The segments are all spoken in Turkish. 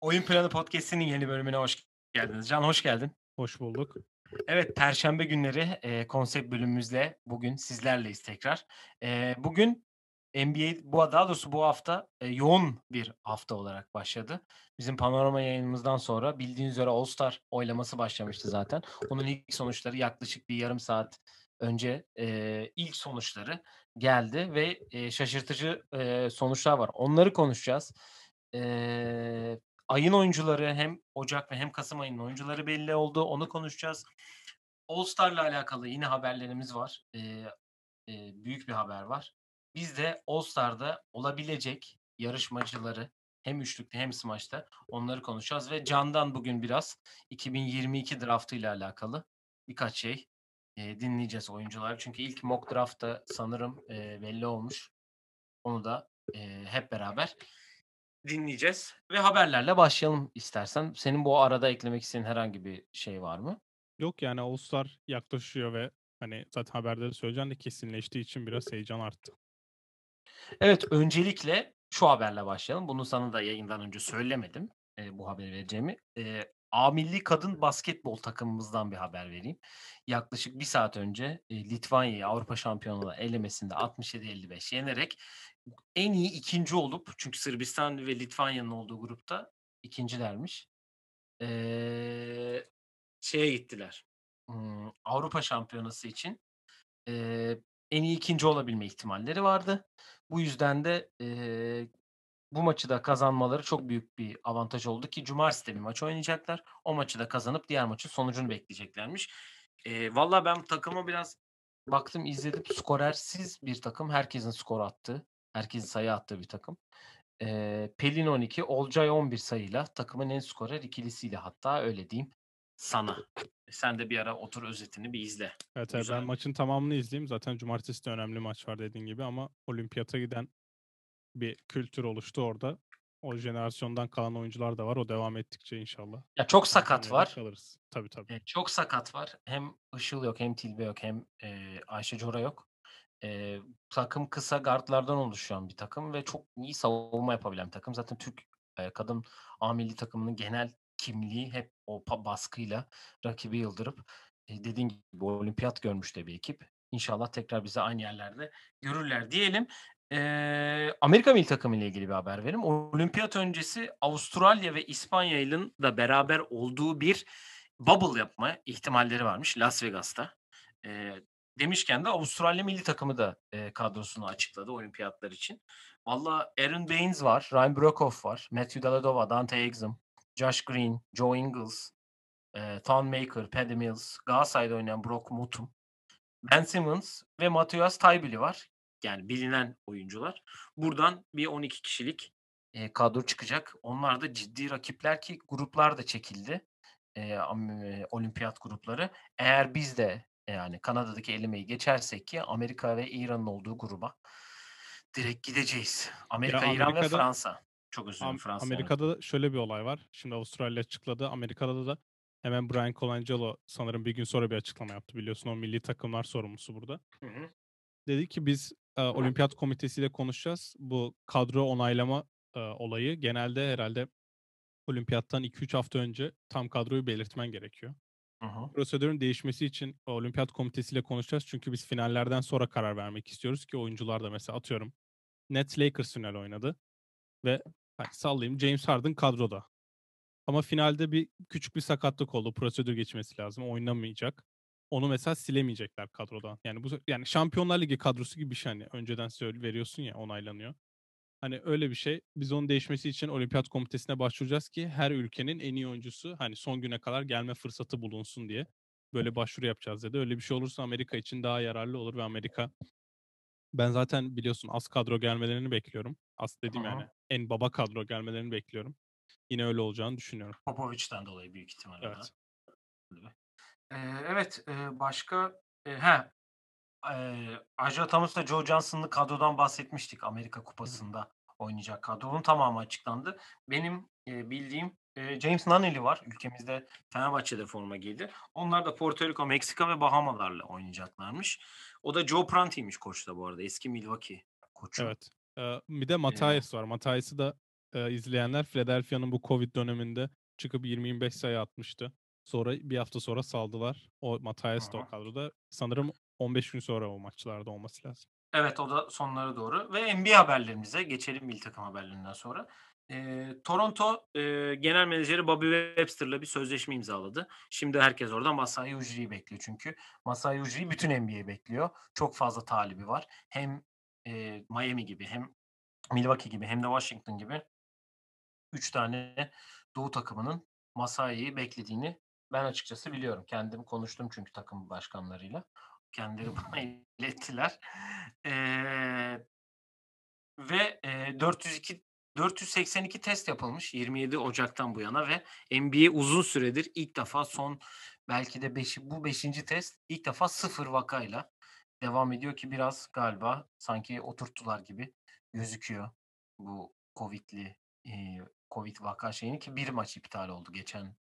Oyun Planı Podcast'inin yeni bölümüne hoş geldiniz. Can hoş geldin. Hoş bulduk. Evet, Perşembe günleri e, konsept bölümümüzle bugün sizlerleyiz tekrar. E, bugün NBA, bu daha doğrusu bu hafta e, yoğun bir hafta olarak başladı. Bizim panorama yayınımızdan sonra bildiğiniz üzere All Star oylaması başlamıştı zaten. Onun ilk sonuçları yaklaşık bir yarım saat önce e, ilk sonuçları geldi ve e, şaşırtıcı e, sonuçlar var. Onları konuşacağız. E, ayın oyuncuları hem Ocak ve hem Kasım ayının oyuncuları belli oldu. Onu konuşacağız. All Star'la alakalı yine haberlerimiz var. E, e, büyük bir haber var. Biz de All Star'da olabilecek yarışmacıları hem üçlükte hem smaçta onları konuşacağız ve Can'dan bugün biraz 2022 draftıyla alakalı birkaç şey e, dinleyeceğiz oyuncular. Çünkü ilk mock draft'ta sanırım e, belli olmuş. Onu da e, hep beraber dinleyeceğiz ve haberlerle başlayalım istersen. Senin bu arada eklemek istediğin herhangi bir şey var mı? Yok yani All Star yaklaşıyor ve hani zaten haberde de söyleyeceğim de kesinleştiği için biraz heyecan arttı. Evet, öncelikle şu haberle başlayalım. Bunu sana da yayından önce söylemedim, eee, bu haberi vereceğimi. Eee, A milli kadın basketbol takımımızdan bir haber vereyim. Yaklaşık bir saat önce, eee, Litvanya'yı Avrupa Şampiyonluğu elemesinde 67-55 yenerek en iyi ikinci olup çünkü Sırbistan ve Litvanya'nın olduğu grupta ikincilermiş. Eee, şeye gittiler, ımm, Avrupa Şampiyonası için, eee, en iyi ikinci olabilme ihtimalleri vardı. Bu yüzden de, eee, bu maçı da kazanmaları çok büyük bir avantaj oldu ki cumartesi de bir maç oynayacaklar. O maçı da kazanıp diğer maçın sonucunu bekleyeceklermiş. Eee, valla ben takıma biraz baktım, izledim. Skorersiz bir takım. Herkesin skor attığı, herkesin sayı attığı bir takım. Eee, Pelin 12, Olcay 11 sayıyla takımın en skorer ikilisiyle hatta öyle diyeyim sana. Sen de bir ara otur özetini bir izle. Evet, evet ben maçın tamamını izleyeyim. Zaten cumartesi de önemli maç var dediğin gibi ama olimpiyata giden bir kültür oluştu orada. O jenerasyondan kalan oyuncular da var. O devam ettikçe inşallah. Ya çok sakat var. Kalırız. Tabii tabii. Eee, çok sakat var. Hem Işıl yok, hem Tilbe yok, hem, eee, Ayşe Cora yok. Eee, takım kısa guard'lardan oluşan bir takım ve çok iyi savunma yapabilen bir takım. Zaten Türk, eee, kadın A milli takımının genel kimliği hep o baskıyla rakibi yıldırıp, eee, dediğin gibi olimpiyat görmüş de bir ekip. İnşallah tekrar bizi aynı yerlerde görürler diyelim. Eee, Amerika milli takımıyla ilgili bir haber vereyim. Olimpiyat öncesi Avustralya ve İspanya'nın da beraber olduğu bir bubble yapma ihtimalleri varmış Las Vegas'ta. Eee, demişken de Avustralya milli takımı da, eee, kadrosunu açıkladı olimpiyatlar için. Valla Aron Baynes var, Ryan Broekhoff var, Matthew Dellavedova, Dante Exum, Josh Green, Joe Ingles, eee, Thon Maker, Patty Mills, Galatasaray'da oynayan Brock Mutum, Ben Simmons ve Matthias Thybulle var. Yani bilinen oyuncular. Buradan bir 12 kişilik, eee, kadro çıkacak. Onlar da ciddi rakipler ki gruplar da çekildi. Am eee, olimpiyat grupları. Eğer biz de yani Kanada'daki elemeyi geçersek ki Amerika ve İran'ın olduğu gruba direkt gideceğiz. Amerika, İran ve Fransa. Çok özür dilerim Am- Fransa. evet. Amerika'da da şöyle bir olay var. Şimdi Avustralya açıkladı. Amerika'da da hemen Brian Colangelo sanırım bir gün sonra bir açıklama yaptı. Biliyorsun o milli takımlar sorumlusu burada. Hı hı. Dedi ki biz e, olimpiyat komitesiyle konuşacağız. Bu kadro onaylama e, olayı genelde herhalde olimpiyattan 2-3 hafta önce tam kadroyu belirtmen gerekiyor. Hı. Prosedürün değişmesi için olimpiyat komitesiyle konuşacağız. Çünkü biz finallerden sonra karar vermek istiyoruz ki oyuncular da mesela atıyorum Nets Lakers final oynadı ve hani sallayayım James Harden kadroda. Ama finalde bir küçük bir sakatlık oldu. Prosedür geçmesi lazım. Oynamayacak. Onu mesela silemeyecekler kadrodan. Yani bu yani Şampiyonlar Ligi kadrosu gibi bir şey hani önceden söyle veriyorsun ya onaylanıyor. Hani öyle bir şey. Biz onun değişmesi için olimpiyat komitesine başvuracağız ki her ülkenin en iyi oyuncusu hani son güne kadar gelme fırsatı bulunsun diye böyle başvuru yapacağız dedi. Öyle bir şey olursa Amerika için daha yararlı olur ve Amerika ben zaten biliyorsun az kadro gelmelerini bekliyorum. Az dediğim Hı hı. yani en baba kadro gelmelerini bekliyorum. Yine öyle olacağını düşünüyorum. Popovic'ten dolayı büyük ihtimalle. Evet. Evet, başka, eee, he, Isaiah Thomas'la Joe Johnson'lı kadrodan bahsetmiştik Amerika Kupası'nda oynayacak kadronun tamamı açıklandı. Benim, bildiğim James Nunnally var. Ülkemizde Fenerbahçe'de forma giydi. Onlar da Porto Rico, Meksika ve Bahamalarla oynayacaklarmış. O da Joe Prunty'ymiş koç da bu arada. Eski Milwaukee koçu. Evet. Bir de Matthijs var. Matthijs'ı da izleyenler Philadelphia'nın bu Covid döneminde çıkıp 20-25 sayı atmıştı. Sonra bir hafta sonra saldılar. O Matthijs da o kadroda. Sanırım 15 gün sonra o maçlarda olması lazım. Evet o da sonlara doğru. Ve NBA haberlerimize geçelim milli takım haberlerinden sonra. Eee, Toronto eee, genel menajeri Bobby Webster'la bir sözleşme imzaladı. Şimdi herkes oradan Masai Ujiri'yi bekliyor çünkü. Masai Ujiri bütün NBA'yi bekliyor. Çok fazla talibi var. Hem eee, Miami gibi hem Milwaukee gibi hem de Washington gibi 3 tane doğu takımının Masai'yi beklediğini ben açıkçası biliyorum. Kendim konuştum çünkü takım başkanlarıyla. Kendileri bana ilettiler. Eee ve eee 402 482 test yapılmış 27 Ocak'tan bu yana ve NBA uzun süredir ilk defa son belki de beşi, bu 5. test ilk defa sıfır vakayla devam ediyor ki biraz galiba sanki oturttular gibi gözüküyor bu Covid'li eee, Covid vaka şeyini ki bir maç iptal oldu geçen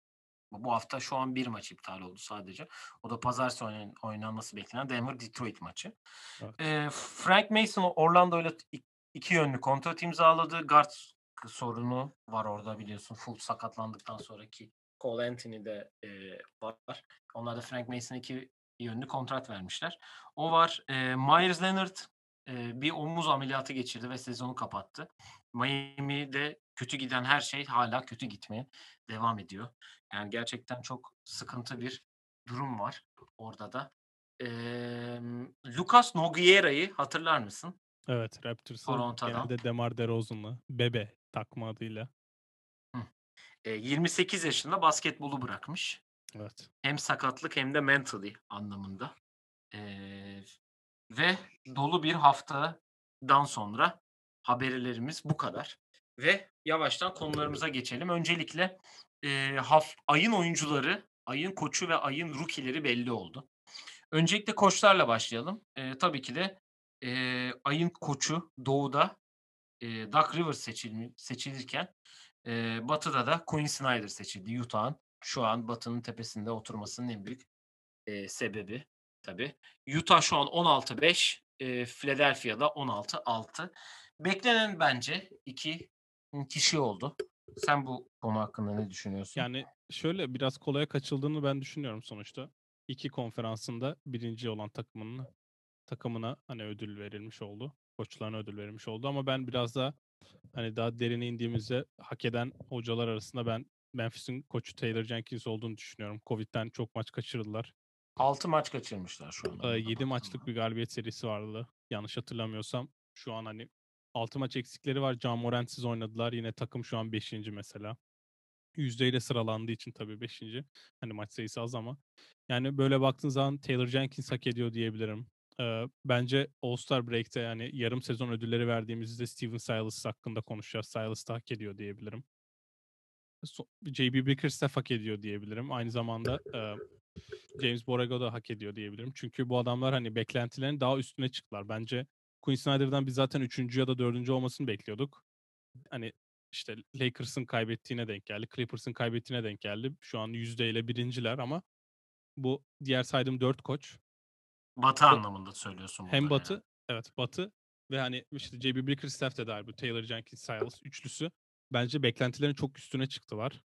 bu hafta şu an bir maç iptal oldu sadece. O da pazartesi oynan, oynanması beklenen Denver Detroit maçı. Evet. Eee, Frank Mason Orlando ile iki yönlü kontrat imzaladı. Guard sorunu var orada biliyorsun. Full sakatlandıktan sonraki Cole Anthony de eee, var. Onlar da Frank Mason'a iki yönlü kontrat vermişler. O var. Eee Myers Leonard eee, bir omuz ameliyatı geçirdi ve sezonu kapattı. Miami'de kötü giden her şey hala kötü gitmeye devam ediyor. Yani gerçekten çok sıkıntı bir durum var orada da. Eee Lucas Nogueira'yı hatırlar mısın? Evet, Raptors'ı Toronto'dan. genelde DeMar DeRozan'la, Bebe takma adıyla. Eee, 28 yaşında basketbolu bırakmış. Evet. Hem sakatlık hem de mentally anlamında. Eee, ve dolu bir haftadan sonra haberlerimiz bu kadar. Ve yavaştan konularımıza geçelim. Öncelikle eee, haf- ayın oyuncuları, ayın koçu ve ayın rookie'leri belli oldu. Öncelikle koçlarla başlayalım. Eee, tabii ki de eee, ayın koçu Doğu'da eee Doug Rivers seçilmi- seçilirken eee, Batı'da da Quinn Snyder seçildi. Utah'ın şu an Batı'nın tepesinde oturmasının en büyük eee, sebebi tabii. Utah şu an 16-5, eee, Philadelphia'da 16-6. Beklenen bence iki kişi oldu. Sen bu konu hakkında ne düşünüyorsun? Yani şöyle biraz kolaya kaçıldığını ben düşünüyorum sonuçta. İki konferansında birinci olan takımının takımına hani ödül verilmiş oldu. Koçlarına ödül verilmiş oldu ama ben biraz daha hani daha derine indiğimizde hak eden hocalar arasında ben Memphis'in koçu Taylor Jenkins olduğunu düşünüyorum. Covid'den çok maç kaçırdılar. 6 maç kaçırmışlar şu anda. 7 maçlık bir galibiyet serisi vardı. Yanlış hatırlamıyorsam. Şu an hani 6 maç eksikleri var. Can Morant'siz oynadılar. Yine takım şu an 5. mesela. Yüzdeyle sıralandığı için tabii 5. Hani maç sayısı az ama. Yani böyle baktığın zaman Taylor Jenkins hak ediyor diyebilirim. Ee, bence All-Star Break'te yani yarım sezon ödülleri verdiğimizde Steven Silas hakkında konuşacağız. Silas da hak ediyor diyebilirim. JB Bickerstaff hak ediyor diyebilirim. Aynı zamanda e, James Borrego da hak ediyor diyebilirim. Çünkü bu adamlar hani beklentilerin daha üstüne çıktılar. Bence Quinn Snyder'dan biz zaten üçüncü ya da dördüncü olmasını bekliyorduk. Hani işte Lakers'ın kaybettiğine denk geldi. Clippers'ın kaybettiğine denk geldi. Şu an yüzdeyle birinciler ama bu diğer saydığım dört koç Batı anlamında söylüyorsun hem Batı yani. evet Batı ve hani işte JB Bickerstaff de dahil bu Taylor Jenkins Silas üçlüsü bence beklentilerin çok üstüne çıktılar.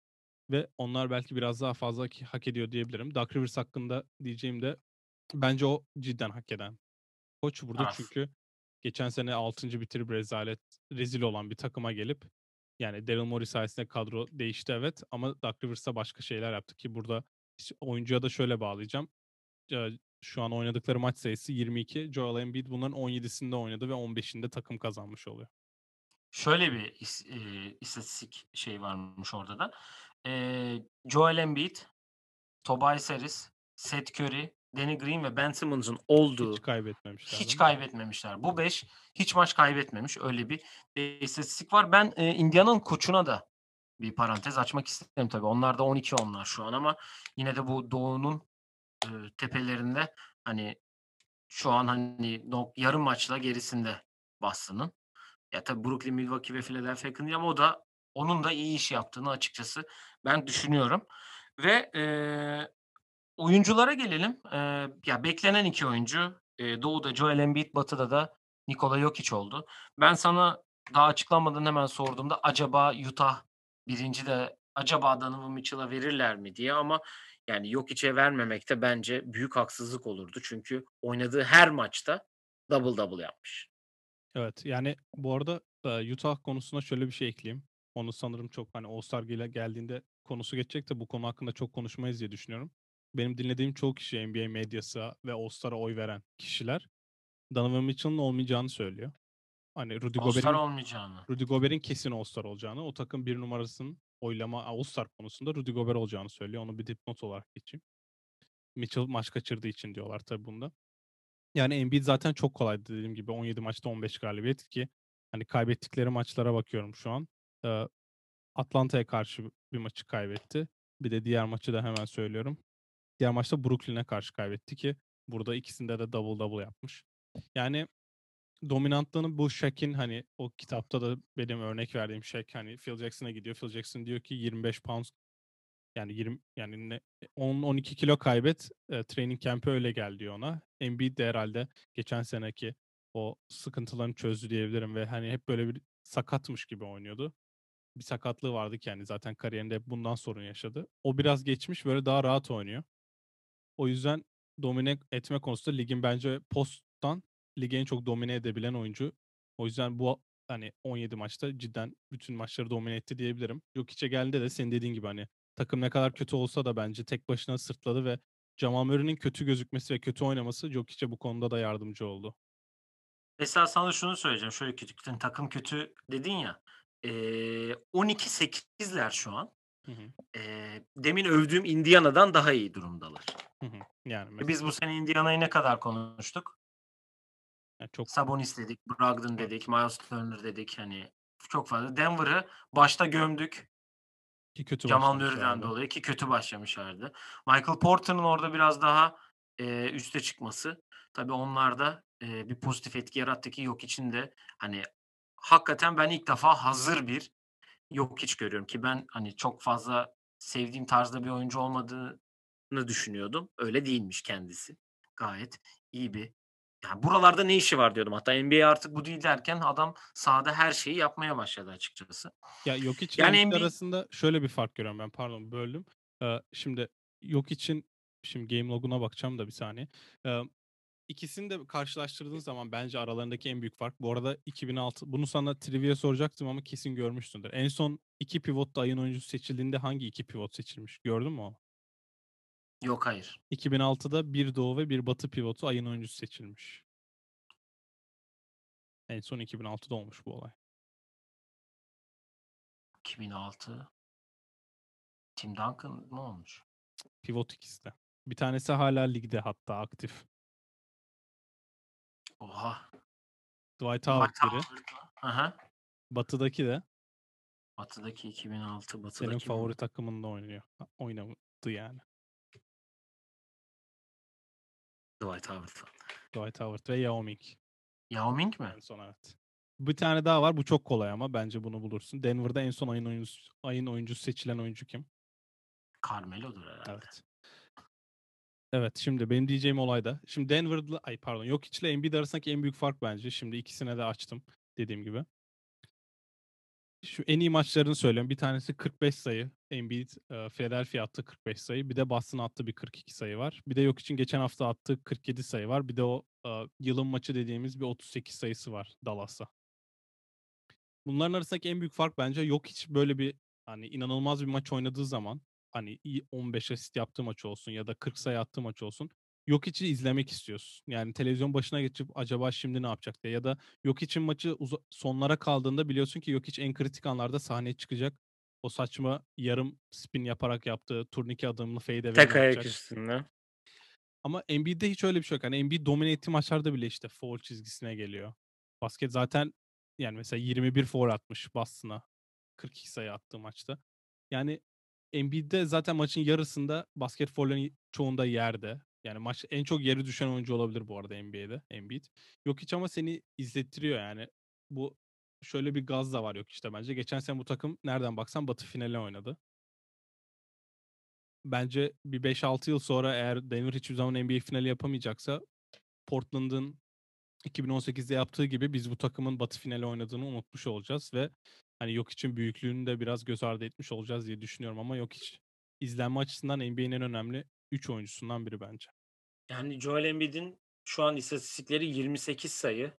Ve onlar belki biraz daha fazla hak ediyor diyebilirim. Doug Rivers hakkında diyeceğim de bence o cidden hak eden. Koç burada Taraf. çünkü geçen sene 6. bitirip rezalet, rezil olan bir takıma gelip yani Daryl Morey sayesinde kadro değişti evet ama Doug Rivers da başka şeyler yaptı ki burada oyuncuya da şöyle bağlayacağım. Şu an oynadıkları maç sayısı 22. Joel Embiid bunların 17'sinde oynadı ve 15'inde takım kazanmış oluyor. Şöyle bir is- eee, istatistik şey varmış orada da. Eee Joel Embiid, Tobias Harris, Seth Curry, Danny Green ve Ben Simmons'ın olduğu Hiç kaybetmemişler. hiç kaybetmemişler. Bu 5 hiç maç kaybetmemiş. Öyle bir e, istatistik var. Ben e, Indiana'nın koçuna da bir parantez açmak istedim tabii. Onlar da 12 onlar şu an ama yine de bu doğunun e, tepelerinde hani şu an hani yarım maçla gerisinde Boston'ın. Ya tabii Brooklyn, Milwaukee ve Philadelphia değil ama o da onun da iyi iş yaptığını açıkçası ben düşünüyorum ve, eee, oyunculara gelelim. Eee, ya, beklenen 2 oyuncu, eee, Doğu'da Joel Embiid, Batı'da da Nikola Jokic oldu. Ben sana daha açıklanmadan hemen sorduğumda acaba Utah 1'inci de acaba Donovan Mitchell'a verirler mi diye ama yani Jokic'e vermemek de bence büyük haksızlık olurdu. Çünkü oynadığı her maçta double double yapmış. Evet, yani bu arada, Utah konusuna şöyle bir şey ekleyeyim. Onu sanırım çok, hani, All-Star geldiğinde konusu geçecek de bu konu hakkında çok konuşmayız diye düşünüyorum. Benim dinlediğim çoğu kişi NBA medyası ve All-Star'a oy veren kişiler Donovan Mitchell'ın olmayacağını söylüyor. Hani Rudy Gobert'in olmayacağını. Rudy Gobert'in kesin All-Star olacağını, o takım 1 numarasının oylama All-Star konusunda Rudy Gobert olacağını söylüyor. Onu bir dipnot olarak geçeyim. Mitchell maç kaçırdığı için diyorlar tabii bunda. Yani Embiid zaten çok kolaydı dediğim gibi 17 maçta 15 galibiyet ki hani kaybettikleri maçlara bakıyorum şu an. Eee, Atlanta'ya karşı bir maçı kaybetti. Bir de diğer maçı da hemen söylüyorum. Diğer maçta Brooklyn'e karşı kaybetti ki burada ikisinde de double double yapmış. Yani dominantlığını bu Shaq'in hani o kitapta da benim örnek verdiğim Shaq hani Phil Jackson'a gidiyor. Phil Jackson diyor ki 25 pounds yani 20 yani ne 10-12 kilo kaybet e, training camp'e öyle gel diyor ona. Embiid de herhalde geçen seneki o sıkıntılarını çözdü diyebilirim ve hani hep böyle bir sakatmış gibi oynuyordu. Bir sakatlığı vardı ki yani zaten kariyerinde hep bundan sorun yaşadı. O biraz geçmiş böyle daha rahat oynuyor. O yüzden domine etme konusunda ligin bence posttan ligi en çok domine edebilen oyuncu. O yüzden bu hani 17 maçta cidden bütün maçları domine etti diyebilirim. Jokic'e geldiğinde de senin dediğin gibi hani takım ne kadar kötü olsa da bence tek başına sırtladı ve Jamal Murray'nin kötü gözükmesi ve kötü oynaması Jokic'e bu konuda da yardımcı oldu. Mesela sana şunu söyleyeceğim. Şöyle kötü, takım kötü dedin ya. Eee 12-8'ler şu an. Hı hı. Eee, demin övdüğüm Indiana'dan daha iyi durumdalar. Hı hı. Yani E, mesela. biz bu sene Indiana'yı ne kadar konuştuk? Yani çok Sabonis dedik, Brogdon dedik, Miles Turner dedik. Hani çok fazla. Denver'ı başta gömdük. Ki kötü Jamal Murray'den dolayı ki kötü başlamışlardı. Michael Porter'ın orada biraz daha eee, üste çıkması. Tabii onlarda eee, bir pozitif etki yarattı ki yok için de hani hakikaten ben ilk defa hazır bir yok hiç görüyorum ki ben hani çok fazla sevdiğim tarzda bir oyuncu olmadığını düşünüyordum. Öyle değilmiş kendisi. Gayet iyi bir yani buralarda ne işi var diyordum. Hatta NBA artık bu değil derken adam sahada her şeyi yapmaya başladı açıkçası. Ya Jokic ile Yani Embiid arasında şöyle bir fark görüyorum ben. Pardon böldüm. Eee, şimdi Jokic'in şimdi game log'una bakacağım da bir saniye. Eee, ikisini de karşılaştırdığın zaman bence aralarındaki en büyük fark. Bu arada 2006 bunu sana trivia soracaktım ama kesin görmüşsündür. En son iki pivotta ayın oyuncusu seçildiğinde hangi iki pivot seçilmiş? Gördün mü onu? Yok hayır. 2006'da bir doğu ve bir batı pivotu ayın oyuncusu seçilmiş. En son 2006'da olmuş bu olay. 2006 Tim Duncan ne olmuş? Pivot ikisi de. Bir tanesi hala ligde hatta aktif. Oha. Dwight Howard biri. Aha. Batı'daki de Batı'daki 2006 senin Batı'daki mi? favori takımında oynuyor. Oynadı yani. Dwight Howard. Dwight Howard ve Yao Ming. Yao Ming mi? En son evet. Bir tane daha var. Bu çok kolay ama bence bunu bulursun. Denver'da en son ayın oyuncusu, ayın oyuncusu seçilen oyuncu kim? Carmelo'dur herhalde. Evet. Evet şimdi benim diyeceğim olay da. Şimdi Denver'la ay pardon Jokic ile Embiid arasındaki en büyük fark bence. Şimdi ikisine de açtım dediğim gibi. Şu en iyi maçlarını söyleyeyim. Bir tanesi 45 sayı. Embiid e, Philadelphia attı 45 sayı. Bir de Boston attı bir 42 sayı var. Bir de yok için geçen hafta attığı 47 sayı var. Bir de o e, yılın maçı dediğimiz bir 38 sayısı var Dallas'a. Bunların arasındaki en büyük fark bence yok hiç böyle bir hani inanılmaz bir maç oynadığı zaman hani iyi 15 asist yaptığı maç olsun ya da 40 sayı attığı maç olsun. Yok içi izlemek istiyorsun. Yani televizyon başına geçip acaba şimdi ne yapacak diye ya da yok için maçı sonlara kaldığında biliyorsun ki yok hiç en kritik anlarda sahneye çıkacak. O saçma yarım spin yaparak yaptığı turnike adımlı fadeaway Tek ayak yapacak. üstünde. Ama Embiid'de hiç öyle bir şey yok. Hani Embiid domine ettiği maçlarda bile işte foul çizgisine geliyor. Basket zaten yani mesela 21 foul atmış Boston'a. 42 sayı attığı maçta. Yani Embiid'de zaten maçın yarısında basket foul'ların çoğunda yerde. Yani maç en çok yeri düşen oyuncu olabilir bu arada NBA'de Embiid. Yok hiç ama seni izlettiriyor yani. Bu şöyle bir gaz da var yok işte bence. Geçen sene bu takım nereden baksan Batı finali oynadı. Bence bir 5-6 yıl sonra eğer Denver hiçbir zaman NBA finali yapamayacaksa Portland'ın 2018'de yaptığı gibi biz bu takımın Batı finali oynadığını unutmuş olacağız ve hani yok için büyüklüğünü de biraz göz ardı etmiş olacağız diye düşünüyorum ama yok hiç izlenme açısından NBA'nin en önemli 3 oyuncusundan biri bence. Yani Joel Embiid'in şu an istatistikleri 28 sayı,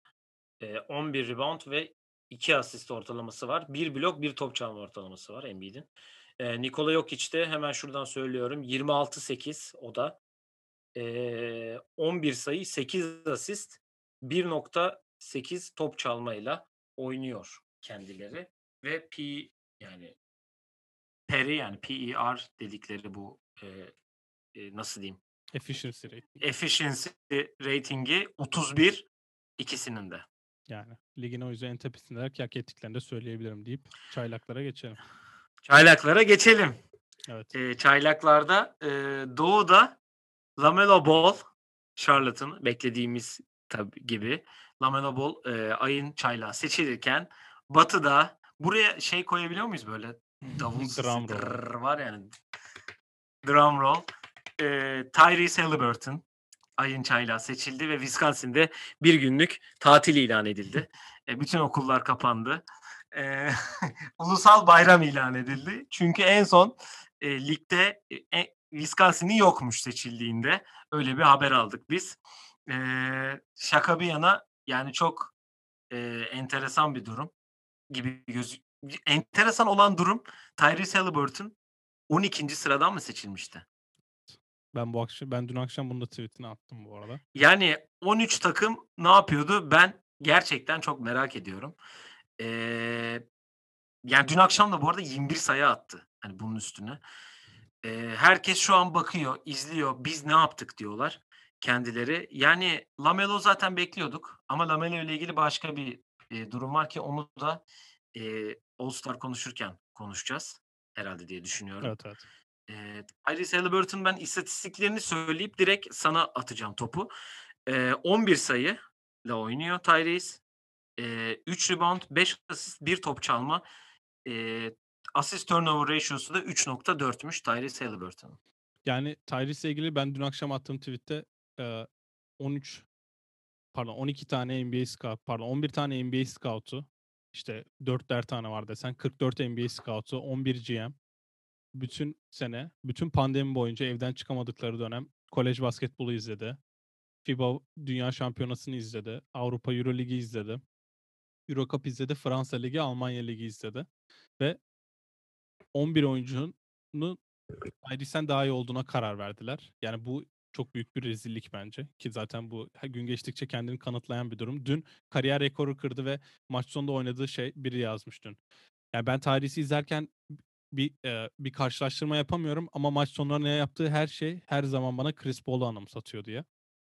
11 rebound ve 2 asist ortalaması var. 1 blok, 1 top çalma ortalaması var Embiid'in. Nikola Jokic de hemen şuradan söylüyorum 26-8 o da. E, 11 sayı, 8 asist, 1.8 top çalmayla oynuyor kendileri ve P yani PER'i yani PER dedikleri bu e, nasıl diyeyim? Efficiency rate. Efficiency ratingi 31 ikisinin de. Yani ligin o yüzden en tepesindeler ki hak ettiklerini de söyleyebilirim deyip çaylaklara geçelim. Çaylaklara geçelim. Evet. E, çaylaklarda e, Doğu'da Lamelo Ball Charlotte'ın beklediğimiz tabi gibi Lamelo Ball e, ayın çaylağı seçilirken Batı'da buraya şey koyabiliyor muyuz böyle davul Drum roll. var yani drum roll e, Tyrese Halliburton ayın çaylağı seçildi ve Wisconsin'de bir günlük tatil ilan edildi. E, bütün okullar kapandı. E, ulusal bayram ilan edildi. Çünkü en son e, ligde e, Wisconsin'in yokmuş seçildiğinde. Öyle bir haber aldık biz. E, şaka bir yana yani çok e, enteresan bir durum gibi göz enteresan olan durum Tyrese Halliburton 12. sıradan mı seçilmişti? Ben bu akşam ben dün akşam bunu da tweetini attım bu arada. Yani 13 takım ne yapıyordu? Ben gerçekten çok merak ediyorum. Ee, yani dün akşam da bu arada 21 sayı attı. Hani bunun üstüne. Ee, herkes şu an bakıyor, izliyor. Biz ne yaptık diyorlar kendileri. Yani Lamelo zaten bekliyorduk. Ama Lamelo ile ilgili başka bir e, durum var ki onu da e, All Star konuşurken konuşacağız herhalde diye düşünüyorum. Evet evet. Eee, Tyrese Halliburton ben istatistiklerini söyleyip direkt sana atacağım topu. Eee, 11 sayıyla oynuyor Tyrese. Eee, 3 rebound, 5 asist, 1 top çalma. Eee, assist turnover ratio'su da 3.4'müş Tyrese Halliburton'un. Yani Tyrese'le ilgili ben dün akşam attığım tweette e, 13 pardon 12 tane NBA scout pardon 11 tane NBA scout'u işte 4'er tane var desen 44 NBA scout'u 11 GM bütün sene bütün pandemi boyunca evden çıkamadıkları dönem kolej basketbolu izledi. FIBA Dünya Şampiyonası'nı izledi. Avrupa Euro Ligi izledi. Euro Cup izledi. Fransa Ligi, Almanya Ligi izledi. Ve 11 oyuncunun Tyrese'den daha iyi olduğuna karar verdiler. Yani bu çok büyük bir rezillik bence. Ki zaten bu gün geçtikçe kendini kanıtlayan bir durum. Dün kariyer rekoru kırdı ve maç sonunda oynadığı şey biri yazmış dün. Yani ben Tyrese'i izlerken bir e, bir karşılaştırma yapamıyorum ama maç sonlarında yaptığı her şey her zaman bana Chris Paul'u anımsatıyor diye.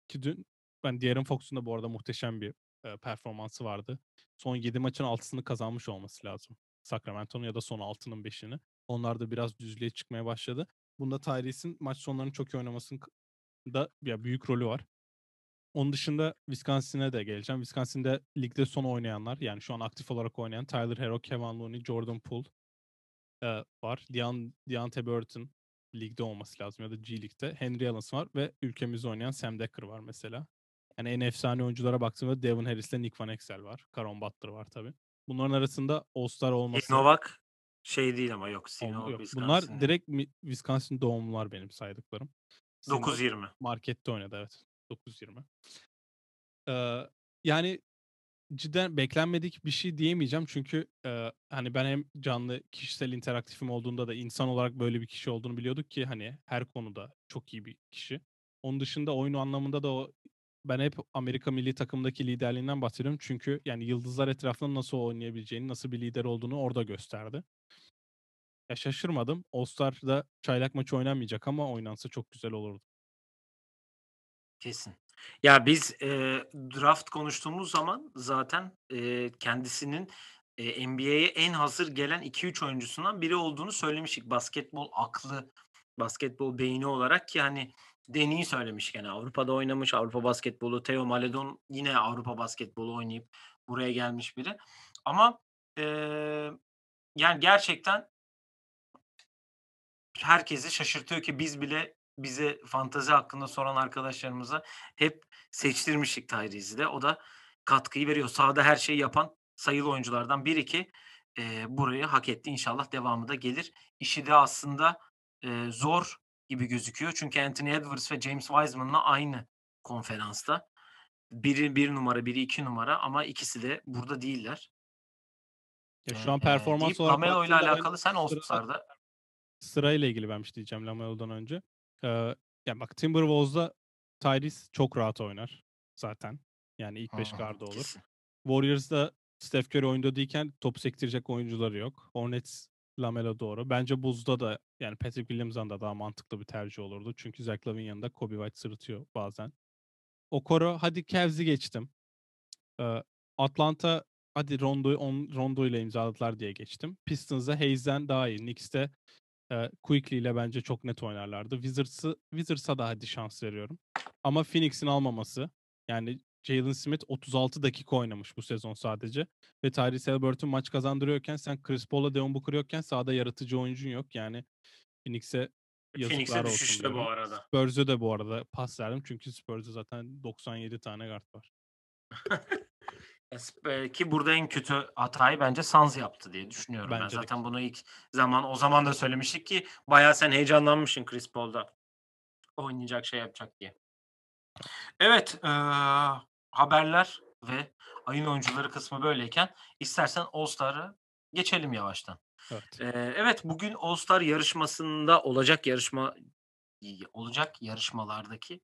Ki dün ben De'Aaron Fox'un da bu arada muhteşem bir e, performansı vardı. Son 7 maçın 6'sını kazanmış olması lazım. Sacramento'nun ya da son 6'nın 5'ini. Onlar da biraz düzlüğe çıkmaya başladı. Bunda Tyrese'in maç sonlarını çok iyi oynamasının da ya büyük rolü var. Onun dışında Wisconsin'e de geleceğim. Wisconsin'de ligde son oynayanlar yani şu an aktif olarak oynayan Tyler Hero, Kevin Looney, Jordan Poole e, var. Deon, Deontay Burton ligde olması lazım ya da G League'de. Henry Allen var ve ülkemizde oynayan Sam Dekker var mesela. Yani en efsane oyunculara baktığımda Devin Harris ile Nick Van Exel var. Caron Butler var tabii. Bunların arasında All-Star olması... Novak şey değil ama yok. Olma, yok. Bunlar direkt Wisconsin doğumlular benim saydıklarım. 9-20. Markette oynadı evet. 9-20. Ee, yani cidden beklenmedik bir şey diyemeyeceğim çünkü e, hani ben hem canlı kişisel interaktifim olduğunda da insan olarak böyle bir kişi olduğunu biliyorduk ki hani her konuda çok iyi bir kişi. Onun dışında oyunu anlamında da o ben hep Amerika milli takımdaki liderliğinden bahsediyorum. Çünkü yani yıldızlar etrafında nasıl oynayabileceğini, nasıl bir lider olduğunu orada gösterdi. Ya şaşırmadım. All-Star'da çaylak maçı oynanmayacak ama oynansa çok güzel olurdu. Kesin. Ya biz, eee, draft konuştuğumuz zaman zaten, eee, kendisinin, eee, NBA'ye en hazır gelen 2-3 oyuncusundan biri olduğunu söylemiştik. Basketbol aklı, basketbol beyni olarak ki hani Deni'yi söylemiştik. Yani Avrupa'da oynamış, Avrupa basketbolu. Theo Maledon yine Avrupa basketbolu oynayıp buraya gelmiş biri. Ama, eee, yani gerçekten herkesi şaşırtıyor ki biz bile bize fantezi hakkında soran arkadaşlarımıza hep seçtirmiştik Tyrese'i de. O da katkıyı veriyor. Sahada her şeyi yapan sayılı oyunculardan biri ki, eee, burayı hak etti. İnşallah devamı da gelir. İşi de aslında, eee, zor gibi gözüküyor. Çünkü Anthony Edwards ve James Wiseman'la aynı konferansta. Biri 1 numara, biri 2 numara ama ikisi de burada değiller. Ya, şu an performans deyip olarak baktığında ben alakalı sen sırada All-Star'da sırayla ilgili ben bir şey diyeceğim Lamelo'dan önce. Eee, ya bak Timberwolves'da Tyrese çok rahat oynar zaten. Yani ilk Hı 5 hı. gardı olur. Kesin. Warriors'da Steph Curry oyunda değilken topu sektirecek oyuncuları yok. Hornets, Lamelo doğru. Bence Bulls'da da yani Patrick Williams'dan da daha mantıklı bir tercih olurdu. Çünkü Zach Lavin yanında Kobe White sırıtıyor bazen. Okoro hadi Cavs'i geçtim. Eee, Atlanta hadi Rondo, on, Rondo ile imzaladılar diye geçtim. Pistons'da Hayes'den daha iyi. Knicks'te eee Quickly ile bence çok net oynarlardı. Wizards'ı Wizards'a da hadi şans veriyorum. Ama Phoenix'in almaması yani Jalen Smith 36 dakika oynamış bu sezon sadece. Ve Tyrese Haliburton maç kazandırıyorken sen Chris Paul'la Devin Booker yokken sahada yaratıcı oyuncun yok. Yani Phoenix'e Phoenix'e düşüşte bu diyorum. arada. Spurs'e de bu arada pas verdim. Çünkü Spurs'e zaten 97 tane guard var. Ki burada en kötü hatayı bence Suns yaptı diye düşünüyorum ben. Bence de Zaten bunu ilk zaman o zaman da söylemiştik ki bayağı sen heyecanlanmışsın Chris Paul'da oynayacak, şey yapacak diye. Evet, eee, haberler ve ayın oyuncuları kısmı böyleyken istersen All-Star'a geçelim yavaştan. Evet. Eee, evet, bugün All-Star yarışmasında olacak yarışma olacak yarışmalardaki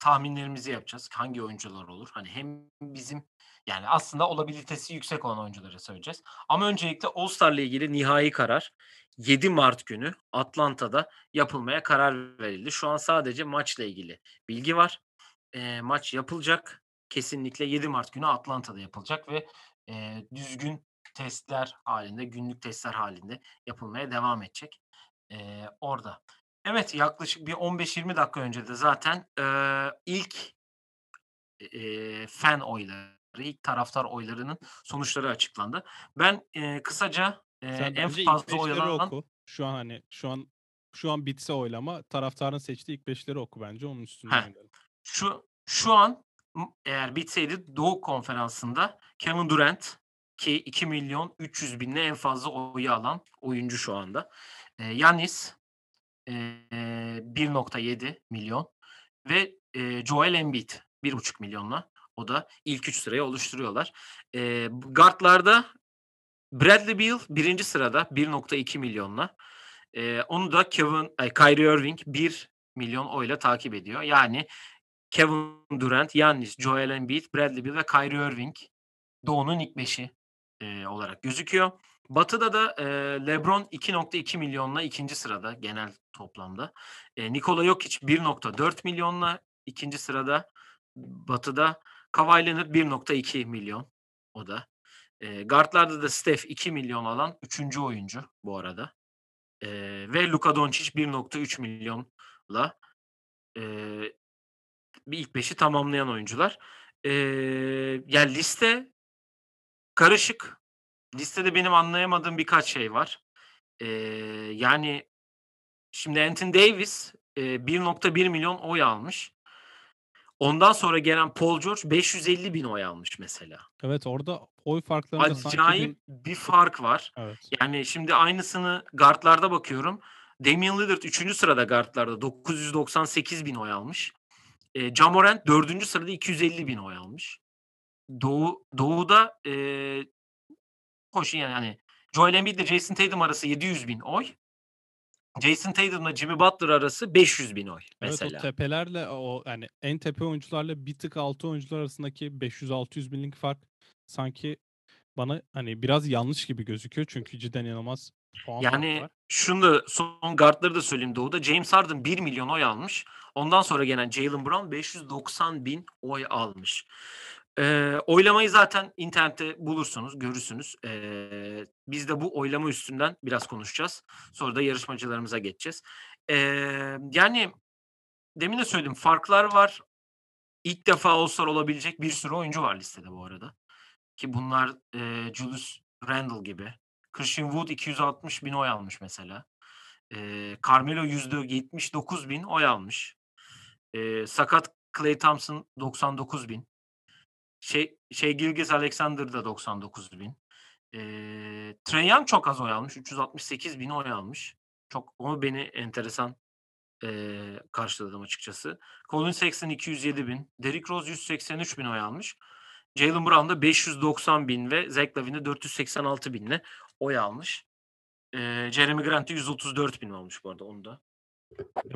tahminlerimizi yapacağız. Hangi oyuncular olur? Hani hem bizim yani aslında olabilitesi yüksek olan oyuncuları söyleyeceğiz. Ama öncelikle All-Star'la ilgili nihai karar 7 Mart günü Atlanta'da yapılmaya karar verildi. Şu an sadece maçla ilgili bilgi var. Eee, maç yapılacak. Kesinlikle 7 Mart günü Atlanta'da yapılacak ve, eee, düzgün testler hâlinde, günlük testler hâlinde yapılmaya devam edecek, eee, orada. Evet, yaklaşık bir 15-20 dakika önce de zaten, eee, ilk, eee, fan oyları, ilk taraftar oylarının sonuçları açıklandı. Ben, eee, kısaca, Sen en fazla 5'leri oylanan oku. Şu an hani şu an şu an bitse oylama taraftarın seçtiği ilk 5'leri oku bence. Onun üstünden gidelim. Şu şu an eğer bitseydi Doğu Konferansı'nda Kevin Durant ki 2.300.000'le en fazla oyu alan oyuncu şu anda. Eee, Giannis, eee, 1.7 milyon ve, eee, Joel Embiid 1.5 milyonla. O da ilk 3 sırayı oluşturuyorlar. Bu guard'larda Bradley Beal 1. sırada 1.2 milyonla. Eee, onu da Kevin ay, Kyrie Irving 1 milyon oyla takip ediyor. Yani Kevin Durant, Giannis, Joel Embiid, Bradley Beal ve Kyrie Irving Doğu'nun ilk 5'i, eee, olarak gözüküyor. Batı'da da, eee, LeBron 2.2 milyonla 2. sırada genel toplamda. Eee, Nikola Jokic 1.4 milyonla 2. sırada Batı'da. Kawhi Leonard 1.2 milyon o da. Eee, guard'larda da Steph 2 milyon alan 3. oyuncu bu arada. Eee, ve Luka Doncic 1.3 milyonla, eee, bir ilk 5'i tamamlayan oyuncular. Eee, ya liste karışık. Listede benim anlayamadığım birkaç şey var. Eee, yani şimdi Anthony Davis, eee, 1.1 milyon oy almış. Ondan sonra gelen Paul George 550.000 oy almış mesela. Evet, orada oy farklarında sanki Acayip bir bir fark var. Evet. Yani şimdi aynısını guard'larda bakıyorum. Damian Lillard 3. sırada guard'larda 998.000 oy almış. Eee, Ja Morant 4. sırada 250.000 oy almış. Doğu Doğu'da, eee, hoş yani hani Joel Embiid ile Jason Tatum arası 700.000 oy. Jason Tatum'la Jimmy Butler arası 500.000 oy Evet, o mesela. tepelerle o yani en tepe oyuncularla bir tık altı oyuncular arasındaki 500-600 binlik fark sanki bana hani biraz yanlış gibi gözüküyor. Çünkü cidden inanılmaz puan Yani var. şunu da son guard'ları da söyleyeyim Doğu'da. James Harden 1 milyon oy almış. Ondan sonra gelen Jaylen Brown 590.000 oy almış. Eee, oylamayı zaten internette bulursunuz, görürsünüz. Eee, biz de bu oylama üstünden biraz konuşacağız. Sonra da yarışmacılarımıza geçeceğiz. Eee, yani demin de söyledim, farklar var. İlk defa All-Star olabilecek bir sürü oyuncu var listede bu arada. Ki bunlar e, Julius Randle gibi. Christian Wood 260 bin oy almış mesela. E, Carmelo %79 bin oy almış. E, sakat Clay Thompson 99 bin. Şey, şey Gilgis Alexander da 99 bin. E, Trey Young çok az oy almış. 368 bin oy almış. Çok o beni enteresan e, karşıladım açıkçası. Colin Sexton 207 bin. Derrick Rose 183 bin oy almış. Jalen Brown da 590 bin ve Zach Lavine de 486 binle oy almış. E, Jeremy Grant de 134 bin almış bu arada onu da.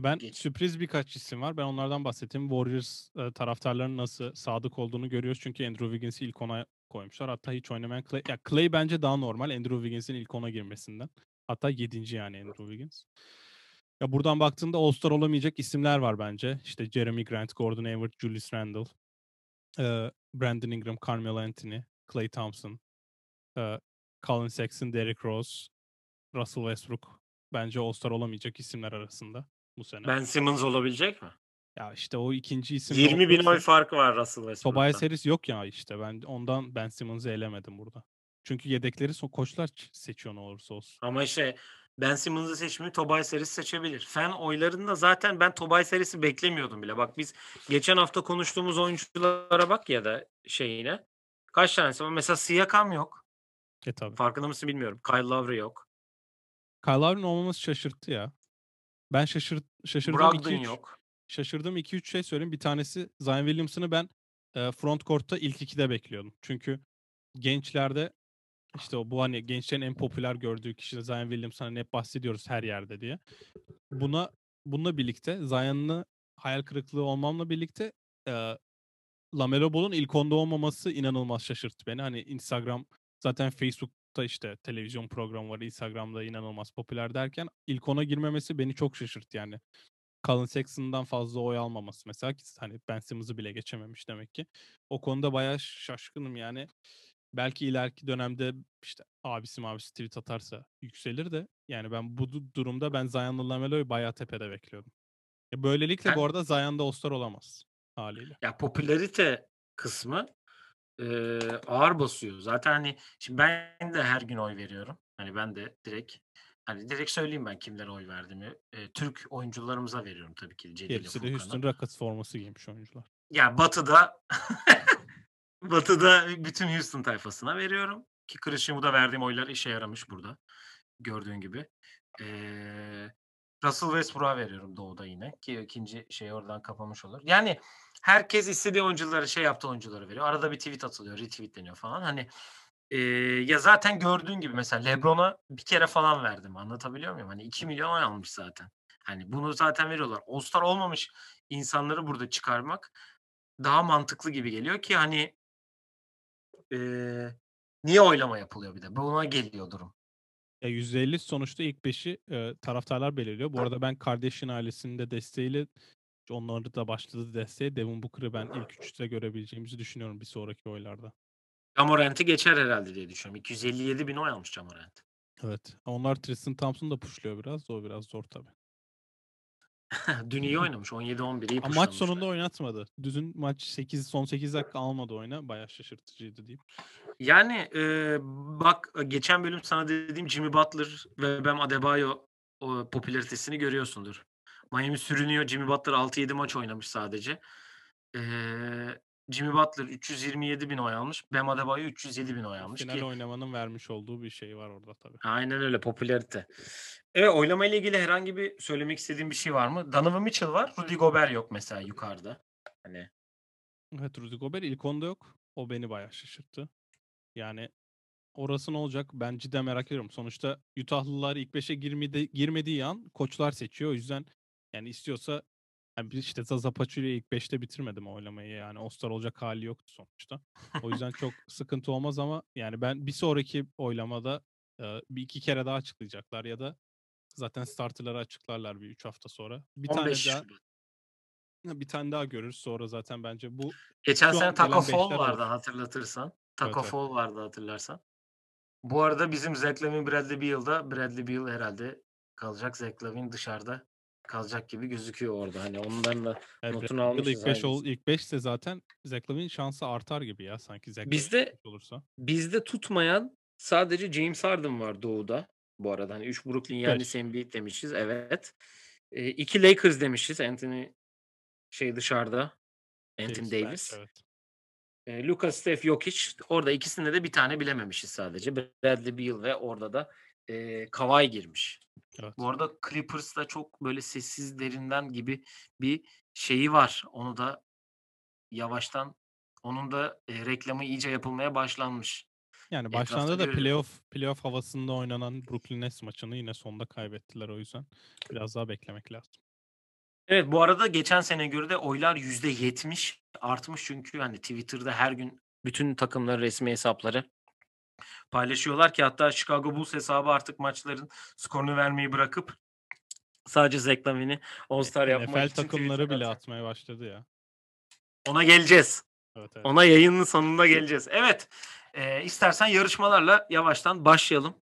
Ben Geç. sürpriz birkaç isim var. Ben onlardan bahsedeyim. Warriors e, taraftarlarının nasıl sadık olduğunu görüyoruz. Çünkü Andrew Wiggins'i ilk ona koymuşlar. Hatta hiç oynamayan Clay. Ya Clay bence daha normal Andrew Wiggins'in ilk ona girmesinden. Hatta yedinci yani Andrew Wiggins. Ya buradan baktığında All-Star olamayacak isimler var bence. İşte Jeremy Grant, Gordon Hayward, Julius Randle, e, Brandon Ingram, Carmelo Anthony, Clay Thompson, e, Colin Sexton, Derrick Rose, Russell Westbrook. Bence All-Star olamayacak isimler arasında bu sene. Ben Simmons olabilecek mi? Ya işte o ikinci isim 20 bin oy farkı var Russell Westbrook'ta. Tobias Harris yok ya işte. Ben ondan Ben Simmons'ı elemedim burada. Çünkü yedekleri so- koçlar seçiyor ne olursa olsun. Ama işte Ben Simmons'ı seçmeyi Tobias Harris seçebilir. Fen oylarında zaten ben Tobias Harris'i beklemiyordum bile. Bak biz geçen hafta konuştuğumuz oyunculara bak ya da şeyine. Kaç tanesi var? Mesela Siakam yok. E tabii. Farkında mısın bilmiyorum. Kyle Lowry yok. Kyle Lowry'nin olmaması şaşırttı ya. Ben şaşırt şaşırdığım Brogdon 2-3 yok. şaşırdığım 2-3 şey söyleyeyim. Bir tanesi Zion Williamson'ı ben e, front court'ta ilk ikide bekliyordum. Çünkü gençlerde işte o bu hani gençlerin en popüler gördüğü kişi Zion Williamson hani hep bahsediyoruz her yerde diye. Buna bununla birlikte Zion'lı hayal kırıklığı olmamla birlikte e, Lamelo Ball'un ilk onda olmaması inanılmaz şaşırttı beni. Hani Instagram zaten Facebook'ta işte televizyon programı var. Instagram'da inanılmaz popüler derken ilk ona girmemesi beni çok şaşırttı yani. Colin Sexton'dan fazla oy almaması mesela ki hani Ben Simmons'ı bile geçememiş demek ki. O konuda bayağı şaşkınım yani. Belki ileriki dönemde işte abisi mabisi tweet atarsa yükselir de yani ben bu du- durumda ben Zion'la Lamelo'yu bayağı tepede bekliyordum. E, Böylelikle Ben- bu arada Zion da All-Star olamaz haliyle. Ya popülarite kısmı eee, ağır basıyor. Zaten hani şimdi ben de her gün oy veriyorum. Hani ben de direkt hani direkt söyleyeyim ben kimlere oy verdiğimi. Eee, Türk oyuncularımıza veriyorum tabii ki. Celil'e, Gerisi de. Houston Rockets forması giymiş oyuncular. Ya Batı'da Batı'da bütün Houston tayfasına veriyorum. Ki Christian Wood'a verdiğim oylar işe yaramış burada. Gördüğün gibi. Ee, Russell Westbrook'a veriyorum Doğu'da yine. Ki ikinci şey oradan kapamış olur. Yani herkes istediği oyuncuları şey yaptığı oyuncuları veriyor. Arada bir tweet atılıyor, retweetleniyor falan. Hani ee, ya zaten gördüğün gibi mesela LeBron'a bir kere falan verdim. Anlatabiliyor muyum? Hani 2 milyon almış zaten. Hani bunu zaten veriyorlar. All-Star olmamış insanları burada çıkarmak daha mantıklı gibi geliyor ki hani eee, niye oylama yapılıyor bir de? Buna geliyor durum. Ya %50 sonuçta ilk 5'i e, taraftarlar belirliyor. Bu arada ben kardeşin ailesinin de desteğiyle onları da başladı desteğe. Devin Booker'ı ben ilk üçte görebileceğimizi düşünüyorum bir sonraki oylarda. Jamorant'i geçer herhalde diye düşünüyorum. 257 bin oy almış Jamorant. Evet. Onlar Tristan Thompson da pushluyor biraz. O biraz zor tabii. Dün iyi oynamış. 17-11 iyi Ama maç sonunda oynatmadı. Düzün maç 8 son 8 dakika almadı oyuna. Bayağı şaşırtıcıydı diyeyim. Yani eee, bak geçen bölüm sana dediğim Jimmy Butler ve Bam Adebayo o popülaritesini görüyorsundur. Miami sürünüyor. Jimmy Butler 6-7 maç oynamış sadece. Eee, Jimmy Butler 327 bin oy almış. Bam Adebayo 307 bin oy almış Final ki oynamanın vermiş olduğu bir şey var orada tabii. Aynen öyle popülarite. Evet oylama ile ilgili herhangi bir söylemek istediğim bir şey var mı? Donovan Mitchell var. Rudy Gobert yok mesela yukarıda. Hani Evet Rudy Gobert ilk onda yok. O beni bayağı şaşırttı. Yani orası ne olacak? Ben cidden merak ediyorum. Sonuçta Utah'lılar ilk 5'e girmedi, girmediği an koçlar seçiyor. O yüzden yani istiyorsa yani işte Zaza Pachulia ilk 5'te bitirmedim oylamayı. Yani All-Star olacak hali yoktu sonuçta. O yüzden çok sıkıntı olmaz ama yani ben bir sonraki oylamada e, bir iki kere daha açıklayacaklar ya da zaten starterları açıklarlar bir 3 hafta sonra. Bir 15 tane daha bir tane daha görürüz sonra zaten bence bu Geçen sene Taco Fall vardı hatırlatırsan. Taco evet. Fall vardı hatırlarsan. Bu arada bizim Zach Lavine Bradley Beal'da Bradley Beal herhalde kalacak. Zach Lavine dışarıda kalacak gibi gözüküyor orada. Hani ondan da Evet, notunu almışız. ilk 5 aynı. ol ilk 5 ise zaten Zach şansı artar gibi ya sanki Zach Bizde olursa. bizde tutmayan sadece James Harden var doğuda. Bu arada hani 3 Brooklyn yani 5. Embiid demişiz. Evet. 2 Lakers demişiz. Anthony şey dışarıda. Anthony Davis bench Davis. evet. E, Lucas Steph Jokic. Orada ikisinde de bir tane bilememişiz sadece. Bradley Beal ve orada da e, Kawhi girmiş. Evet. Bu arada Clippers'ta çok böyle sessiz derinden gibi bir şeyi var. Onu da yavaştan onun da e, reklamı iyice yapılmaya başlanmış. Yani Etrafta başlangıçta da görüyorum. playoff playoff havasında oynanan Brooklyn Nets maçını yine sonda kaybettiler o yüzden biraz daha beklemek lazım. Evet bu arada geçen sene göre de oylar %70 artmış çünkü hani Twitter'da her gün bütün takımların resmi hesapları paylaşıyorlar ki hatta Chicago Bulls hesabı artık maçların skorunu vermeyi bırakıp sadece Zach Lavine'i All-Star yapmak NFL için takımları bile atıyor. atmaya başladı ya. Ona geleceğiz. Evet evet. Ona yayının sonunda geleceğiz. Evet. E, istersen yarışmalarla yavaştan başlayalım.